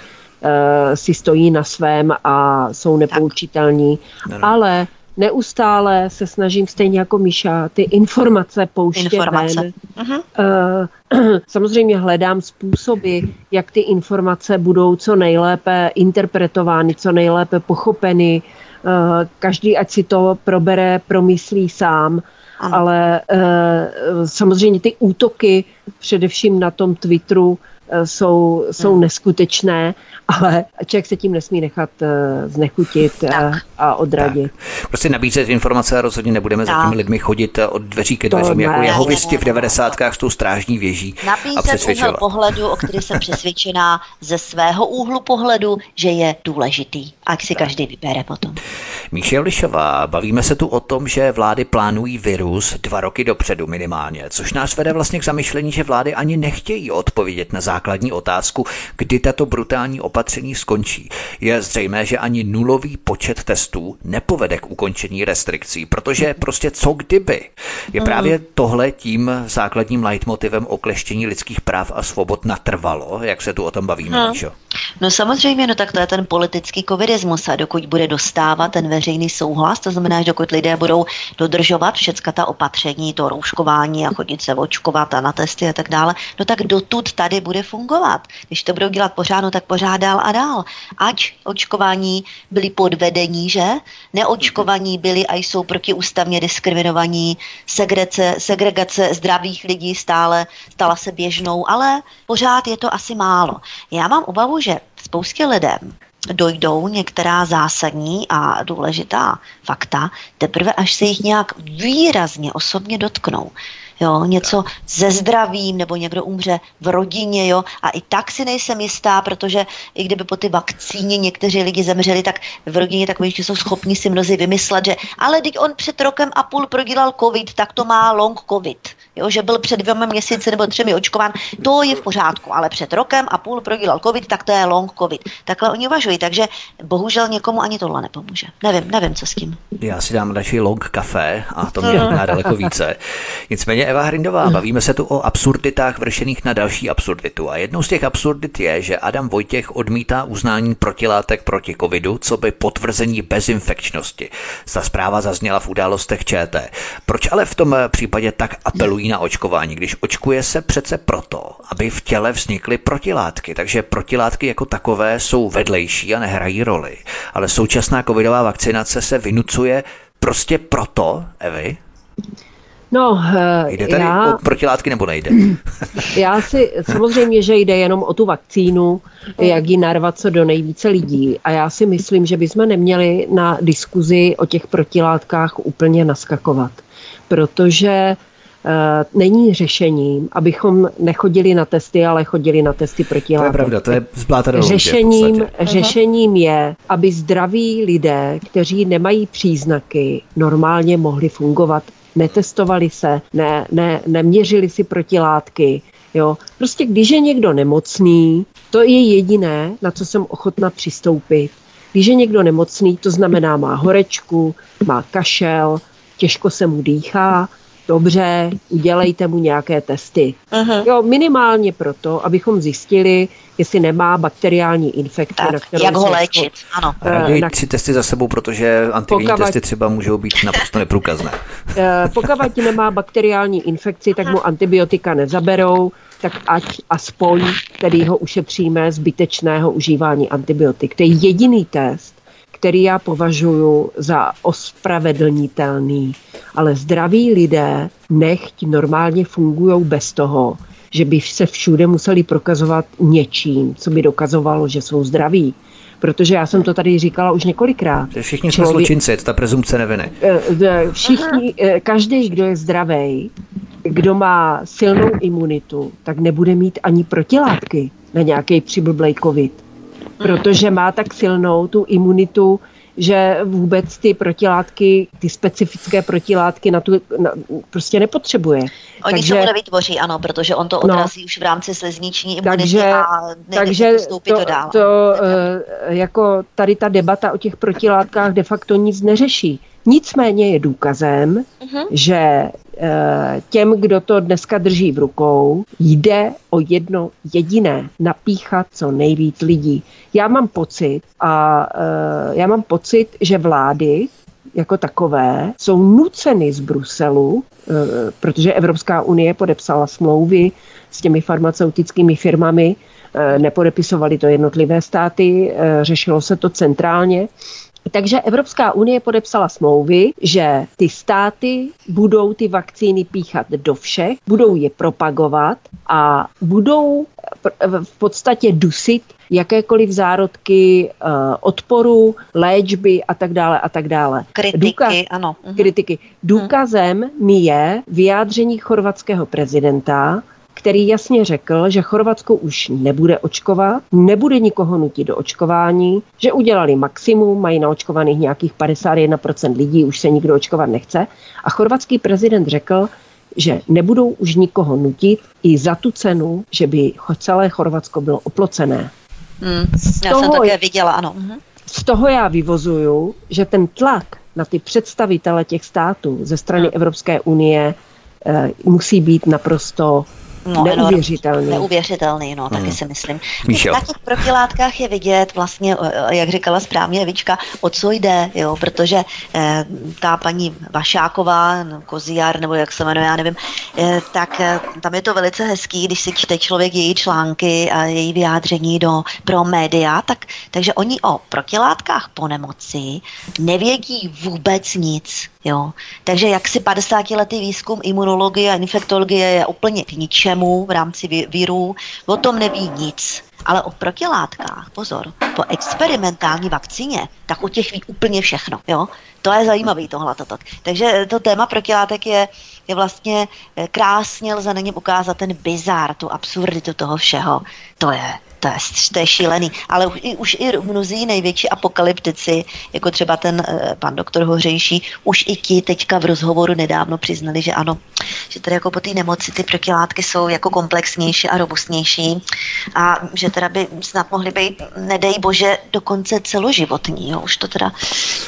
si stojí na svém a jsou nepoučitelní, ale neustále se snažím stejně jako Míša ty informace pouštět informace. ven. Uh-huh. Uh, samozřejmě hledám způsoby, jak ty informace budou co nejlépe interpretovány, co nejlépe pochopeny. Uh, každý, ať si to probere, promyslí sám. Ano. Ale uh, samozřejmě ty útoky, především na tom Twitteru, jsou, jsou hmm. neskutečné ale člověk se tím nesmí nechat uh, znechutit a, a odradit. Tak. Prostě nabízet informace a rozhodně nebudeme tak. za těmi lidmi chodit eh, od dveří ke dveřím, jako jeho v 90. s tou strážní věží Nabízet úhel pohledu, o který jsem přesvědčená ze svého úhlu pohledu, že je důležitý. A si tak. každý vybere potom. Míše Lišová, bavíme se tu o tom, že vlády plánují virus dva roky dopředu minimálně, což nás vede vlastně k zamyšlení, že vlády ani nechtějí odpovědět na základní otázku, kdy tato brutální opatření skončí. Je zřejmé, že ani nulový počet testů nepovede k ukončení restrikcí, protože prostě co kdyby? Je právě tohle tím základním leitmotivem okleštění lidských práv a svobod natrvalo, jak se tu o tom bavíme, hmm. No samozřejmě, no tak to je ten politický covidismus a dokud bude dostávat ten veřejný souhlas, to znamená, že dokud lidé budou dodržovat všecka ta opatření, to rouškování a chodit se očkovat a na testy a tak dále, no tak dotud tady bude fungovat. Když to budou dělat pořád, no tak pořád dál a dál. Ať očkování byli podvedení, že? Neočkovaní byli a jsou protiústavně diskriminovaní, segregace, segregace zdravých lidí stále stala se běžnou, ale pořád je to asi málo. Já mám obavu, že spoustě lidem dojdou některá zásadní a důležitá fakta, teprve až se jich nějak výrazně osobně dotknou jo, něco ze zdravím, nebo někdo umře v rodině, jo, a i tak si nejsem jistá, protože i kdyby po ty vakcíně někteří lidi zemřeli, tak v rodině takový, že jsou schopni si mnozí vymyslet, že ale teď on před rokem a půl prodělal covid, tak to má long covid, jo, že byl před dvěma měsíci nebo třemi očkován, to je v pořádku, ale před rokem a půl prodělal covid, tak to je long covid. Takhle oni uvažují, takže bohužel někomu ani tohle nepomůže. Nevím, nevím, co s tím. Já si dám radši long kafe a to mě mm. daleko více. Nicméně Eva Hrindová. Bavíme se tu o absurditách vršených na další absurditu. A jednou z těch absurdit je, že Adam Vojtěch odmítá uznání protilátek proti covidu, co by potvrzení bezinfekčnosti. Ta zpráva zazněla v událostech ČT. Proč ale v tom případě tak apelují na očkování, když očkuje se přece proto, aby v těle vznikly protilátky. Takže protilátky jako takové jsou vedlejší a nehrají roli. Ale současná covidová vakcinace se vynucuje prostě proto, Evy, No, eh, jde tady já, o protilátky nebo nejde? já si samozřejmě, že jde jenom o tu vakcínu, jak ji narvat co do nejvíce lidí. A já si myslím, že bychom neměli na diskuzi o těch protilátkách úplně naskakovat. Protože Uh, není řešením, abychom nechodili na testy, ale chodili na testy proti To je pravda, to je zbláta řešením, řešením je, aby zdraví lidé, kteří nemají příznaky, normálně mohli fungovat netestovali se, ne, ne, neměřili si protilátky. Jo. Prostě když je někdo nemocný, to je jediné, na co jsem ochotna přistoupit. Když je někdo nemocný, to znamená má horečku, má kašel, těžko se mu dýchá, dobře, udělejte mu nějaké testy. Uh-huh. Jo, minimálně proto, abychom zjistili, jestli nemá bakteriální infekci. Tak, na kterou jak ho léčit, ano. Raději na... tři testy za sebou, protože antigenní Pokavať... testy třeba můžou být naprosto neprůkazné. Eh, pokud nemá bakteriální infekci, tak mu antibiotika nezaberou, tak ať aspoň který ho ušetříme zbytečného užívání antibiotik. To je jediný test, který já považuji za ospravedlnitelný. Ale zdraví lidé nechť normálně fungují bez toho, že by se všude museli prokazovat něčím, co by dokazovalo, že jsou zdraví. Protože já jsem to tady říkala už několikrát. Všichni jsme Člověk, zločinci, ta prezumce neviny. Eh, všichni, eh, každý, kdo je zdravý, kdo má silnou imunitu, tak nebude mít ani protilátky na nějaký přiblblej covid protože má tak silnou tu imunitu, že vůbec ty protilátky, ty specifické protilátky na tu na, prostě nepotřebuje. Oni takže, se mu nevytvoří, ano, protože on to no. odrazí no, už v rámci slizniční imunity takže, a takže to, to dál. To, uh, jako tady ta debata o těch protilátkách de facto nic neřeší. Nicméně je důkazem, uh-huh. že e, těm, kdo to dneska drží v rukou, jde o jedno jediné, napíchat co nejvíc lidí. Já mám pocit, a e, já mám pocit, že vlády jako takové jsou nuceny z Bruselu, e, protože Evropská unie podepsala smlouvy s těmi farmaceutickými firmami, nepodepisovali to jednotlivé státy, řešilo se to centrálně takže Evropská unie podepsala smlouvy, že ty státy budou ty vakcíny píchat do všech, budou je propagovat a budou v podstatě dusit jakékoliv zárodky uh, odporu, léčby a tak dále a tak dále. Kritiky, Důkaz, ano. Mhm. Kritiky. Důkazem mhm. mi je vyjádření chorvatského prezidenta, který jasně řekl, že Chorvatsko už nebude očkovat, nebude nikoho nutit do očkování, že udělali maximum, mají naočkovaných nějakých 51% lidí, už se nikdo očkovat nechce. A chorvatský prezident řekl, že nebudou už nikoho nutit i za tu cenu, že by celé Chorvatsko bylo oplocené. Hmm, já toho, jsem také viděla, ano. Mhm. Z toho já vyvozuju, že ten tlak na ty představitele těch států ze strany hmm. Evropské unie e, musí být naprosto No, neuvěřitelný. Neuvěřitelný, no, taky hmm. si myslím. Míšo. Na těch protilátkách je vidět vlastně, jak říkala správně Evička, o co jde, jo, protože eh, ta paní Vašáková, no, Koziar, nebo jak se jmenuje, já nevím, eh, tak eh, tam je to velice hezký, když si čte člověk její články a její vyjádření do, pro média, tak, takže oni o protilátkách po nemoci nevědí vůbec nic. Jo. Takže jak si 50 letý výzkum imunologie a infektologie je úplně k ničemu v rámci virů, o tom neví nic. Ale o protilátkách, pozor, po experimentální vakcíně, tak o těch ví úplně všechno. Jo? To je zajímavý tohle. Takže to téma protilátek je, je vlastně eh, krásně lze na něm ukázat ten bizár, tu absurditu toho všeho. To je to je, to je šílený. Ale už, i, už i mnozí největší apokalyptici, jako třeba ten e, pan doktor Hořejší, už i ti teďka v rozhovoru nedávno přiznali, že ano, že tady jako po té nemoci ty protilátky jsou jako komplexnější a robustnější a že teda by snad mohly být, nedej bože, dokonce celoživotní. Jo. Už to teda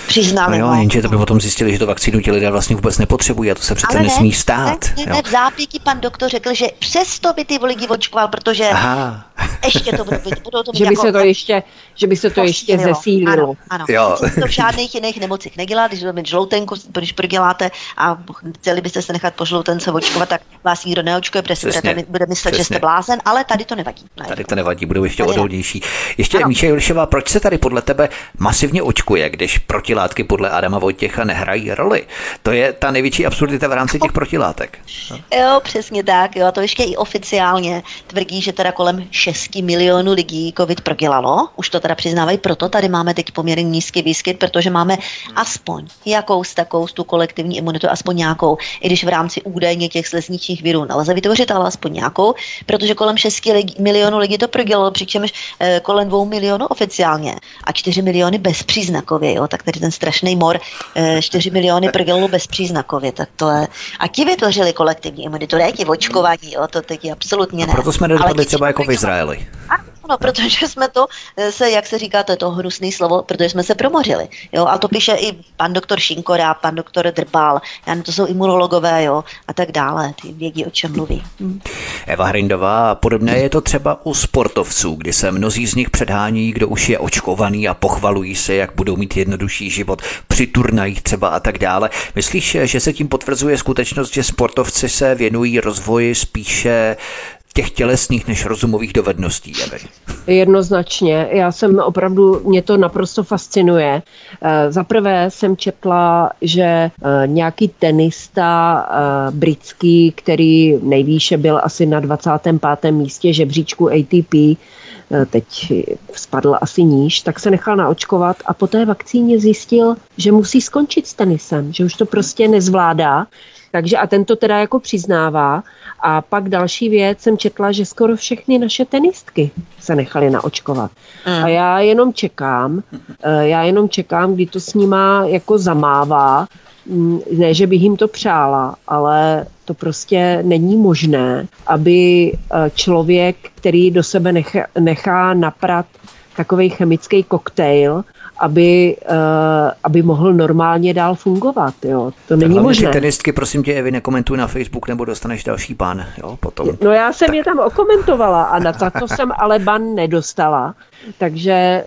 přiznali. No jo, jenže to by potom zjistili, že to vakcínu ti lidé vlastně vůbec nepotřebují a to se přece Ale nesmí stát. Ne, ne, ne, v zápětí pan doktor řekl, že přesto by ty lidi očkoval, protože Aha. ještě to budou, že by jako, se to ještě, že by se to ještě zesílilo. Ano, ano. Jo. to v žádných jiných nemocích nedělá, když budeme žloutenku, když proděláte a chtěli byste se nechat po žloutence očkovat, tak vás nikdo neočkuje, protože Přesně. bude myslet, Přesně. že jste blázen, ale tady to nevadí. Ne, tady to nevadí, budou ještě odolnější. Ještě ano. Míša Juršová, proč se tady podle tebe masivně očkuje, když protilátky podle Adama Vojtěcha nehrají roli? To je ta největší absurdita v rámci těch protilátek. Jo, přesně tak. Jo, a to ještě i oficiálně tvrdí, že teda kolem 6 milionů lidí COVID prodělalo. Už to teda přiznávají, proto tady máme teď poměrně nízký výskyt, protože máme aspoň jakous takovou tu kolektivní imunitu, aspoň nějakou, i když v rámci údajně těch slezničních virů nelze vytvořit, ale aspoň nějakou, protože kolem 6 milionů lidí to prodělalo, přičemž eh, kolem 2 milionů oficiálně a 4 miliony bezpříznakově, jo, tak tady ten strašný mor, eh, 4 miliony prodělalo bezpříznakově, tak to je, a ti vytvořili kolektivní imunitu, ne ti očkování, jo, to teď absolutně ne. A proto jsme nedopadli třeba jako v Izraeli. No, protože jsme to, eh, se, jak se říká, to je to hnusný slovo, protože jsme se promořili. Jo? A to píše i pan doktor Šinkora, pan doktor Drbal, já to jsou imunologové, jo, a tak dále, ty vědí, o čem mluví. Hm. Eva Hrindová, podobné je to třeba u sportovců, kdy se mnozí z nich předhání, kdo už je očkovaný a pochvalují se, jak budou mít jednodušší život při turnajích třeba a tak dále. Myslíš, že se tím potvrzuje skutečnost, že sportovci se věnují rozvoji spíše těch tělesných než rozumových dovedností, Evy. Jednoznačně. Já jsem opravdu, mě to naprosto fascinuje. Eh, za prvé jsem četla, že eh, nějaký tenista eh, britský, který nejvýše byl asi na 25. místě žebříčku ATP, teď spadl asi níž, tak se nechal naočkovat a po té vakcíně zjistil, že musí skončit s tenisem, že už to prostě nezvládá. Takže a tento teda jako přiznává a pak další věc jsem četla, že skoro všechny naše tenistky se nechaly naočkovat. Mm. A já jenom čekám, eh, já jenom čekám, kdy to s nima jako zamává, mm, ne, že bych jim to přála, ale to prostě není možné, aby eh, člověk, který do sebe nechá, nechá naprat takový chemický koktejl, aby, uh, aby mohl normálně dál fungovat. Jo. To není Hlavně možné. tenistky, prosím tě, Evi, nekomentuj na Facebook, nebo dostaneš další ban, jo, potom. No já jsem tak. je tam okomentovala a na to jsem ale ban nedostala. Takže,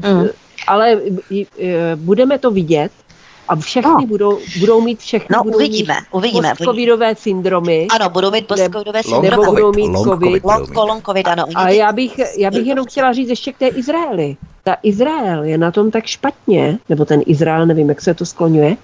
uh, mm. ale uh, budeme to vidět a všechny no. budou, budou mít všechny no, budou uvidíme, mít uvidíme. postcovidové syndromy. Ano, budou mít postcovidové syndromy. Nebo budou mít long covid. Long, long covid, ano. A já bych, já bych jenom chtěla říct ještě k té Izraeli. Ta Izrael je na tom tak špatně, nebo ten Izrael, nevím, jak se to skloňuje,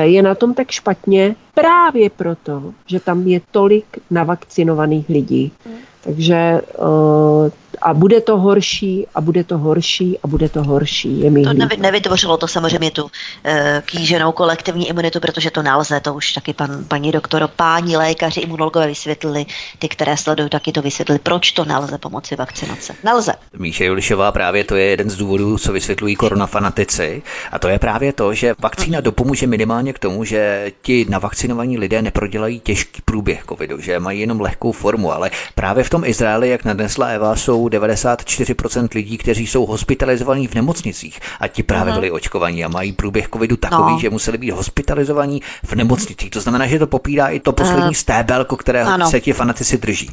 je na tom tak špatně právě proto, že tam je tolik navakcinovaných lidí. Hmm. Takže uh, a bude to horší a bude to horší a bude to horší. Je mi to nevy, nevytvořilo to samozřejmě tu e, kýženou kolektivní imunitu, protože to nelze, to už taky pan, paní doktor, páni lékaři, imunologové vysvětlili, ty, které sledují, taky to vysvětlili, proč to nelze pomocí vakcinace. Nelze. Míše Julišová právě to je jeden z důvodů, co vysvětlují koronafanatici. A to je právě to, že vakcína dopomůže minimálně k tomu, že ti navakcinovaní lidé neprodělají těžký průběh covidu, že mají jenom lehkou formu, ale právě v tom Izraeli, jak nadnesla Eva, jsou 94% lidí, kteří jsou hospitalizovaní v nemocnicích a ti právě byli očkovaní a mají průběh covidu takový, no. že museli být hospitalizovaní v nemocnicích. To znamená, že to popírá i to poslední uh, stébelko, kterého ano. se ti fanatici drží.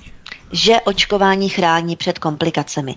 Že očkování chrání před komplikacemi.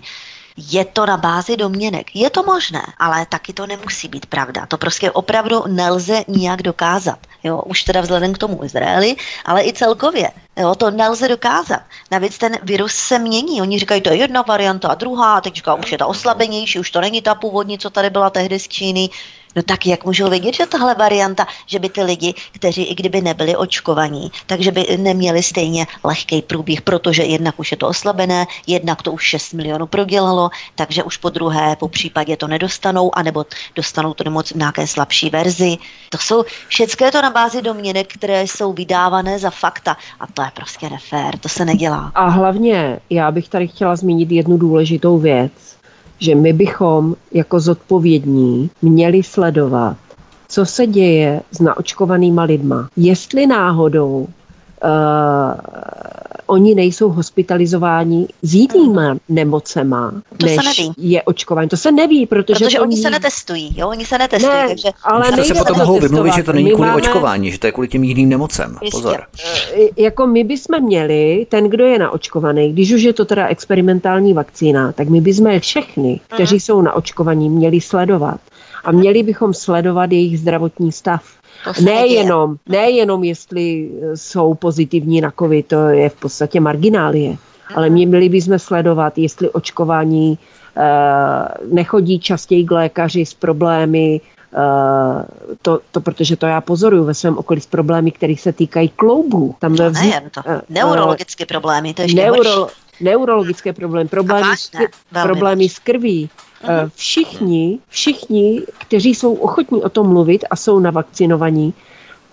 Je to na bázi domněnek. Je to možné, ale taky to nemusí být pravda. To prostě opravdu nelze nijak dokázat. Jo, už teda vzhledem k tomu Izraeli, ale i celkově. Jo, to nelze dokázat. Navíc ten virus se mění. Oni říkají, to je jedna varianta a druhá, a teď říká, už je ta oslabenější, už to není ta původní, co tady byla tehdy z Číny. No tak jak můžou vědět, že tahle varianta, že by ty lidi, kteří i kdyby nebyli očkovaní, takže by neměli stejně lehký průběh, protože jednak už je to oslabené, jednak to už 6 milionů prodělalo, takže už po druhé, po případě to nedostanou, anebo dostanou to nemoc v nějaké slabší verzi. To jsou všechno to na bázi domněnek, které jsou vydávané za fakta a to je prostě nefér, to se nedělá. A hlavně já bych tady chtěla zmínit jednu důležitou věc že my bychom jako zodpovědní měli sledovat, co se děje s naočkovanýma lidma. Jestli náhodou uh, oni nejsou hospitalizováni s jinýma nemocema, to než se neví. je očkování. To se neví, protože, protože oni... oni se netestují, jo? Oni se netestují, ne, takže... Ale to se potom mohou vymluvit, že to není my kvůli máme... očkování, že to je kvůli těm jiným nemocem. Pozor. E, jako my bychom měli, ten, kdo je naočkovaný, když už je to teda experimentální vakcína, tak my bychom všechny, kteří mm. jsou naočkovaní, měli sledovat. A měli bychom sledovat jejich zdravotní stav. Nejenom, nejenom, jestli jsou pozitivní na COVID, to je v podstatě marginálie, ale mě měli bychom sledovat, jestli očkování uh, nechodí častěji k lékaři s problémy, Uh, to, to, protože to já pozoruju ve svém okolí s problémy, které se týkají kloubů. Tam no vznik, nejen to. Neurologické problémy, to je ještě neuro, Neurologické problémy, problémy, vážné, s, problémy s krví. Všichni, všichni, kteří jsou ochotní o tom mluvit a jsou navakcinovaní,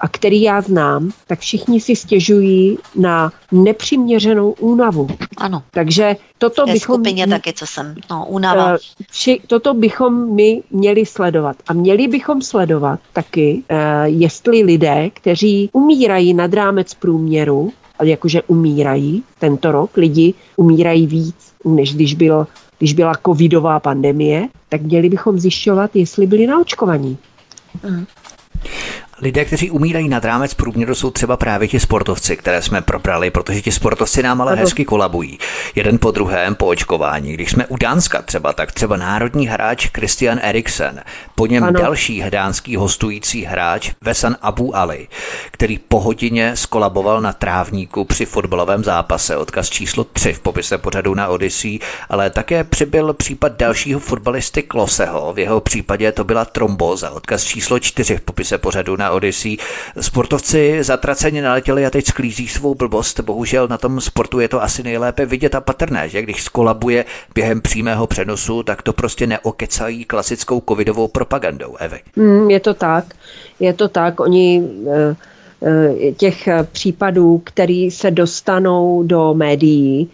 a který já znám, tak všichni si stěžují na nepřiměřenou únavu. Ano. Takže toto v bychom... skupině taky, co jsem, no, únava. Uh, vši, toto bychom my měli sledovat. A měli bychom sledovat taky, uh, jestli lidé, kteří umírají nad rámec průměru, jakože umírají tento rok, lidi umírají víc, než když bylo když byla covidová pandemie, tak měli bychom zjišťovat, jestli byli naočkovaní. Lidé, kteří umírají nad rámec průměru, jsou třeba právě ti sportovci, které jsme probrali, protože ti sportovci nám ale hezky kolabují. Jeden po druhém po očkování. Když jsme u Dánska třeba, tak třeba národní hráč Christian Eriksen, po něm ano. další dánský hostující hráč Vesan Abu Ali, který po hodině skolaboval na trávníku při fotbalovém zápase. Odkaz číslo 3 v popise pořadu na Odyssey, ale také přibyl případ dalšího fotbalisty Kloseho. V jeho případě to byla tromboza. Odkaz číslo 4 v popise pořadu na na Odyssey. Sportovci zatraceně naletěli a teď sklízí svou blbost. Bohužel na tom sportu je to asi nejlépe vidět a patrné, že když skolabuje během přímého přenosu, tak to prostě neokecají klasickou covidovou propagandou. Evy. Mm, je to tak. Je to tak. Oni eh, eh, těch případů, který se dostanou do médií,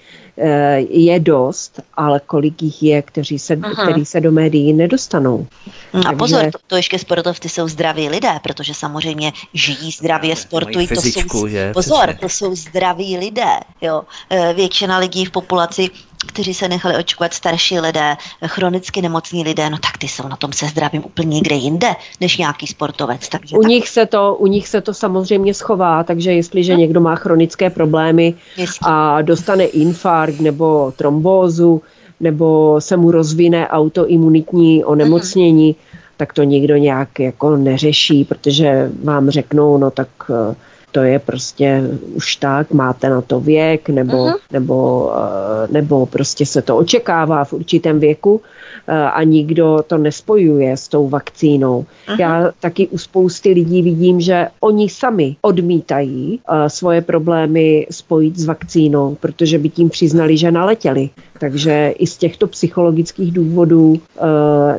je dost, ale kolik jich je, kteří se, který se do médií nedostanou. No a Takže... pozor, to, to ještě sportovci jsou zdraví lidé, protože samozřejmě žijí zdravě, sportují. Fyzičku, to jsou, že? Pozor, to jsou zdraví lidé. Jo. Eh, většina lidí v populaci kteří se nechali očkovat starší lidé, chronicky nemocní lidé, no tak ty jsou na tom se zdravím úplně někde jinde, než nějaký sportovec. Takže u, tak... nich se to, u nich se to samozřejmě schová, takže jestliže no. někdo má chronické problémy Jistě. a dostane infarkt nebo trombózu, nebo se mu rozvine autoimunitní onemocnění, mm-hmm. tak to nikdo nějak jako neřeší, protože vám řeknou, no tak uh, to je prostě už tak, máte na to věk, nebo, uh-huh. nebo, eh, nebo prostě se to očekává v určitém věku eh, a nikdo to nespojuje s tou vakcínou. Uh-huh. Já taky u spousty lidí vidím, že oni sami odmítají eh, svoje problémy spojit s vakcínou, protože by tím přiznali, že naletěli. Takže i z těchto psychologických důvodů uh,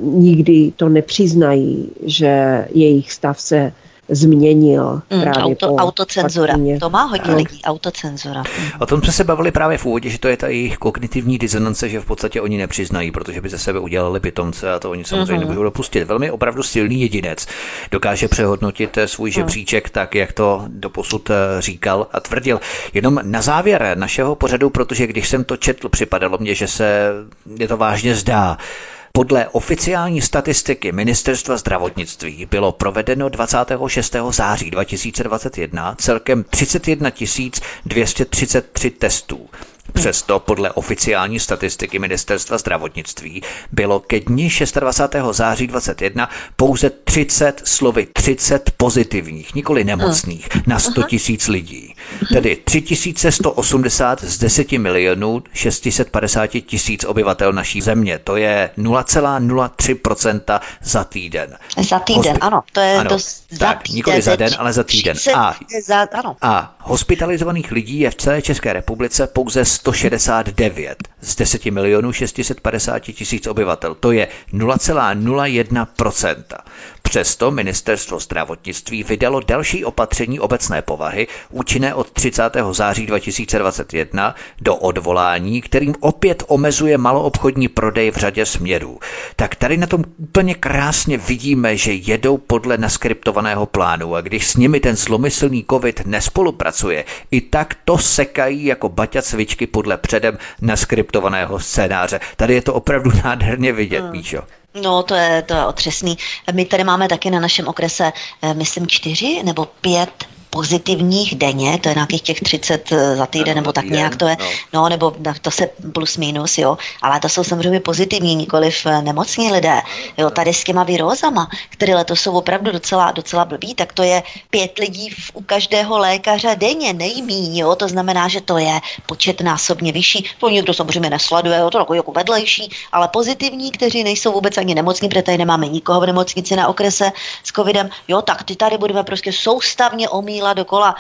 nikdy to nepřiznají, že jejich stav se změnil. Mm, právě auto, po autocenzura. Vakcíně. To má hodně no. lidí, autocenzura. O tom jsme se bavili právě v úvodě, že to je ta jejich kognitivní disonance, že v podstatě oni nepřiznají, protože by ze sebe udělali pitomce a to oni samozřejmě mm-hmm. nebudou dopustit. Velmi opravdu silný jedinec dokáže přehodnotit eh, svůj mhm. žebříček tak, jak to doposud eh, říkal a tvrdil. Jenom na závěr našeho pořadu, protože když jsem to četl, připadalo mně, že se je to vážně zdá. Podle oficiální statistiky Ministerstva zdravotnictví bylo provedeno 26. září 2021 celkem 31 233 testů. Přesto podle oficiální statistiky Ministerstva zdravotnictví bylo ke dni 26. září 21 pouze 30 slovy 30 pozitivních, nikoli nemocných, na 100 tisíc lidí. Tedy 3180 z 10 milionů 650 tisíc obyvatel naší země. To je 0,03% za týden. Za týden, ano. To je ano, dost za tak, týden. Nikoli za den, ale za týden. A, za, ano. a hospitalizovaných lidí je v celé České republice pouze 169 z 10 milionů 650 tisíc obyvatel. To je 0,01%. Přesto ministerstvo zdravotnictví vydalo další opatření obecné povahy, účinné od 30. září 2021 do odvolání, kterým opět omezuje maloobchodní prodej v řadě směrů. Tak tady na tom úplně krásně vidíme, že jedou podle naskriptovaného plánu a když s nimi ten zlomyslný covid nespolupracuje, i tak to sekají jako baťa cvičky podle předem naskriptovaného scénáře. Tady je to opravdu nádherně vidět, hmm. Míšo. No, to je, to je otřesný. My tady máme taky na našem okrese, eh, myslím, čtyři nebo pět pozitivních denně, to je nějakých těch 30 eh, za týden, nebo tak nějak to je, no. no, nebo to se plus minus, jo, ale to jsou samozřejmě pozitivní, nikoliv eh, nemocní lidé, jo, tady s těma virózama, které letos jsou opravdu docela, docela blbý, tak to je pět lidí v, u každého lékaře denně, nejmíň, jo, to znamená, že to je počet násobně vyšší, to někdo samozřejmě nesleduje, jo, to jako, jako vedlejší, ale pozitivní, kteří nejsou vůbec ani nemocní, protože tady nemáme nikoho v nemocnici na okrese s covidem, jo, tak ty tady budeme prostě soustavně omílat dokola dokola.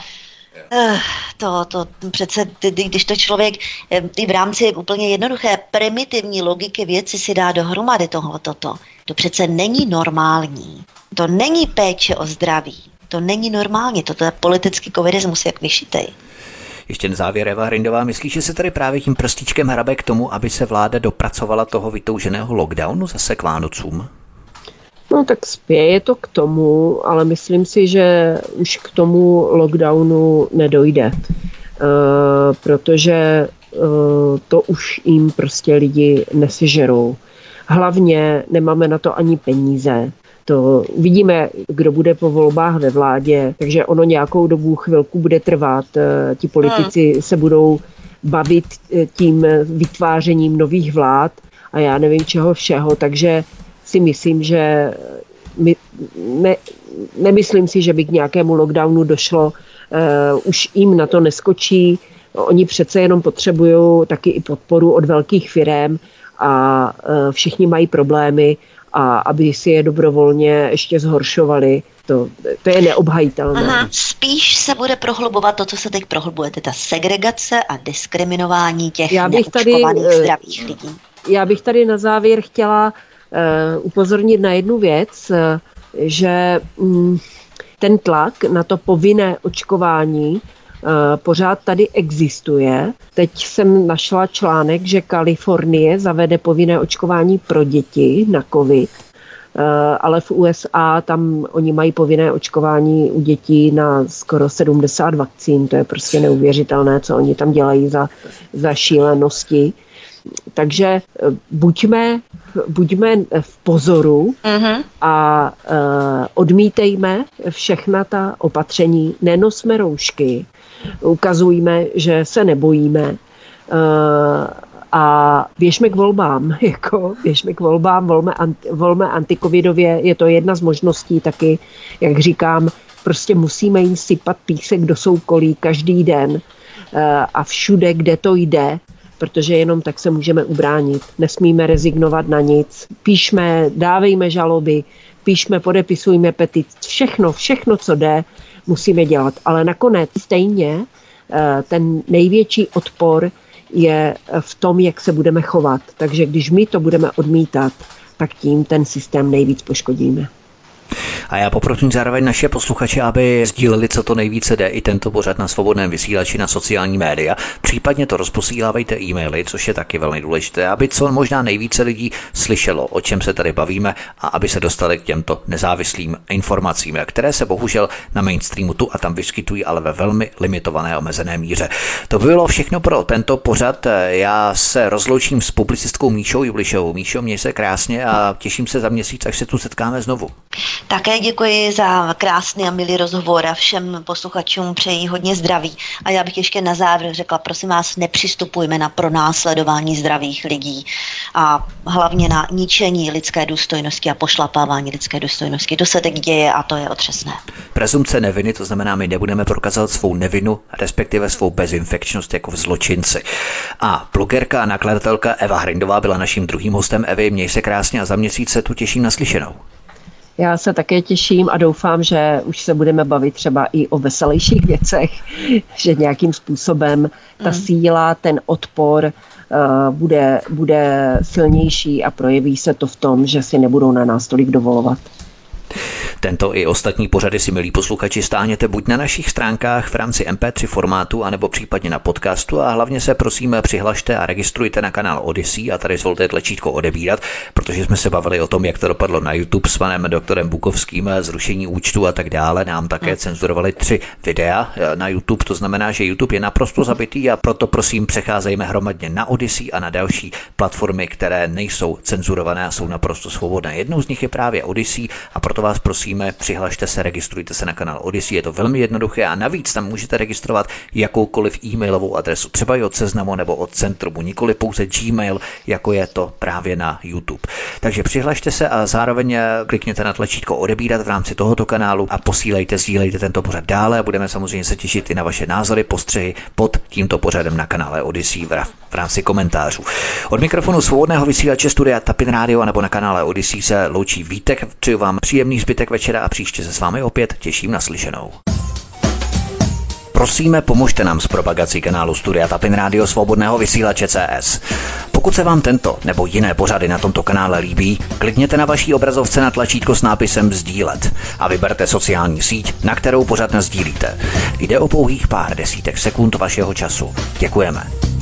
Uh, to, to přece, když to člověk eh, i v rámci úplně jednoduché primitivní logiky věci si dá dohromady tohle, toto, to přece není normální. To není péče o zdraví. To není normální. Toto je politický covidismus, jak vyšitej. Ještě na závěr Eva Hrindová, myslíš, že se tady právě tím prstíčkem hrabe k tomu, aby se vláda dopracovala toho vytouženého lockdownu zase k Vánocům? No tak spěje to k tomu, ale myslím si, že už k tomu lockdownu nedojde, uh, protože uh, to už jim prostě lidi nesežerou. Hlavně nemáme na to ani peníze. To vidíme, kdo bude po volbách ve vládě, takže ono nějakou dobu chvilku bude trvat. Uh, ti politici hmm. se budou bavit tím vytvářením nových vlád a já nevím čeho všeho, takže si myslím, že my, ne, nemyslím si, že by k nějakému lockdownu došlo. Uh, už jim na to neskočí. Oni přece jenom potřebují taky i podporu od velkých firm a uh, všichni mají problémy a aby si je dobrovolně ještě zhoršovali, to, to je neobhajitelné. Aha, spíš se bude prohlubovat to, co se teď prohlubuje, ta segregace a diskriminování těch já bych tady, eh, zdravých lidí. Já bych tady na závěr chtěla upozornit na jednu věc, eh, že mm, ten tlak na to povinné očkování eh, pořád tady existuje. Teď jsem našla článek, že Kalifornie zavede povinné očkování pro děti na COVID, ale v USA tam oni mají povinné očkování u dětí na skoro 70 vakcín. To je prostě neuvěřitelné, co oni tam dělají za, za šílenosti. Takže eh, buďme, buďme v pozoru mm-hmm. a uh, odmítejme všechna ta opatření, nenosme roušky, ukazujme, že se nebojíme uh, a běžme k volbám, jako běžme k volbám, volme, anti, volme antikovidově, je to jedna z možností taky, jak říkám, prostě musíme jim sypat písek do soukolí každý den a všude, kde to jde, protože jenom tak se můžeme ubránit. Nesmíme rezignovat na nic. Píšme, dávejme žaloby, píšme, podepisujme petic, všechno, všechno, co jde, musíme dělat. Ale nakonec stejně eh, ten největší odpor je v tom, jak se budeme chovat. Takže když my to budeme odmítat, tak tím ten systém nejvíc poškodíme. A já poprosím zároveň naše posluchače, aby sdíleli, co to nejvíce jde, i tento pořad na svobodném vysílači na sociální média. Případně to rozposílávejte e-maily, což je taky velmi důležité, aby co možná nejvíce lidí slyšelo, o čem se tady bavíme a aby se dostali k těmto nezávislým informacím, které se bohužel na mainstreamu tu a tam vyskytují, ale ve velmi limitované omezené míře. To by bylo všechno pro tento pořad. Já se rozloučím s publicistkou Míšou Julišovou. Míšo, měj se krásně a těším se za měsíc, až se tu setkáme znovu. Také děkuji za krásný a milý rozhovor a všem posluchačům přeji hodně zdraví. A já bych ještě na závěr řekla, prosím vás, nepřistupujme na pronásledování zdravých lidí a hlavně na ničení lidské důstojnosti a pošlapávání lidské důstojnosti. To se teď děje a to je otřesné. Prezumce neviny, to znamená, my nebudeme prokazovat svou nevinu, respektive svou bezinfekčnost jako v zločinci. A blogerka a nakladatelka Eva Hrindová byla naším druhým hostem. Evy, měj se krásně a za měsíc se tu těším na slyšenou. Já se také těším a doufám, že už se budeme bavit třeba i o veselějších věcech, že nějakým způsobem ta mm. síla, ten odpor uh, bude, bude silnější a projeví se to v tom, že si nebudou na nás tolik dovolovat. Tento i ostatní pořady si, milí posluchači, stáhněte buď na našich stránkách v rámci MP3 formátu, anebo případně na podcastu a hlavně se prosím přihlašte a registrujte na kanál Odyssey a tady zvolte tlačítko odebírat, protože jsme se bavili o tom, jak to dopadlo na YouTube s panem doktorem Bukovským, zrušení účtu a tak dále. Nám také hmm. cenzurovali tři videa eh, na YouTube, to znamená, že YouTube je naprosto zabitý a proto prosím přecházejme hromadně na Odyssey a na další platformy, které nejsou cenzurované a jsou naprosto svobodné. Jednou z nich je právě Odyssey a proto vás prosíme, přihlašte se, registrujte se na kanál Odyssey, je to velmi jednoduché a navíc tam můžete registrovat jakoukoliv e-mailovou adresu, třeba i od seznamu nebo od centrumu, nikoli pouze Gmail, jako je to právě na YouTube. Takže přihlašte se a zároveň eh, klikněte na tlačítko odebírat v rámci tohoto kanálu a posílejte, sdílejte tento pořad dále a budeme samozřejmě se těšit i na vaše názory, postřehy pod tímto pořadem na kanále Odyssey v rámci komentářů. Od mikrofonu svobodného vysílače studia Tapin Radio nebo na kanále Odyssey se loučí Vítek. Přeju vám příjemný zbytek večera a příště se s vámi opět těším na slyšenou. Prosíme, pomožte nám s propagací kanálu Studia Tapin Radio Svobodného vysílače CS. Pokud se vám tento nebo jiné pořady na tomto kanále líbí, klikněte na vaší obrazovce na tlačítko s nápisem Sdílet a vyberte sociální síť, na kterou pořád sdílíte. Jde o pouhých pár desítek sekund vašeho času. Děkujeme.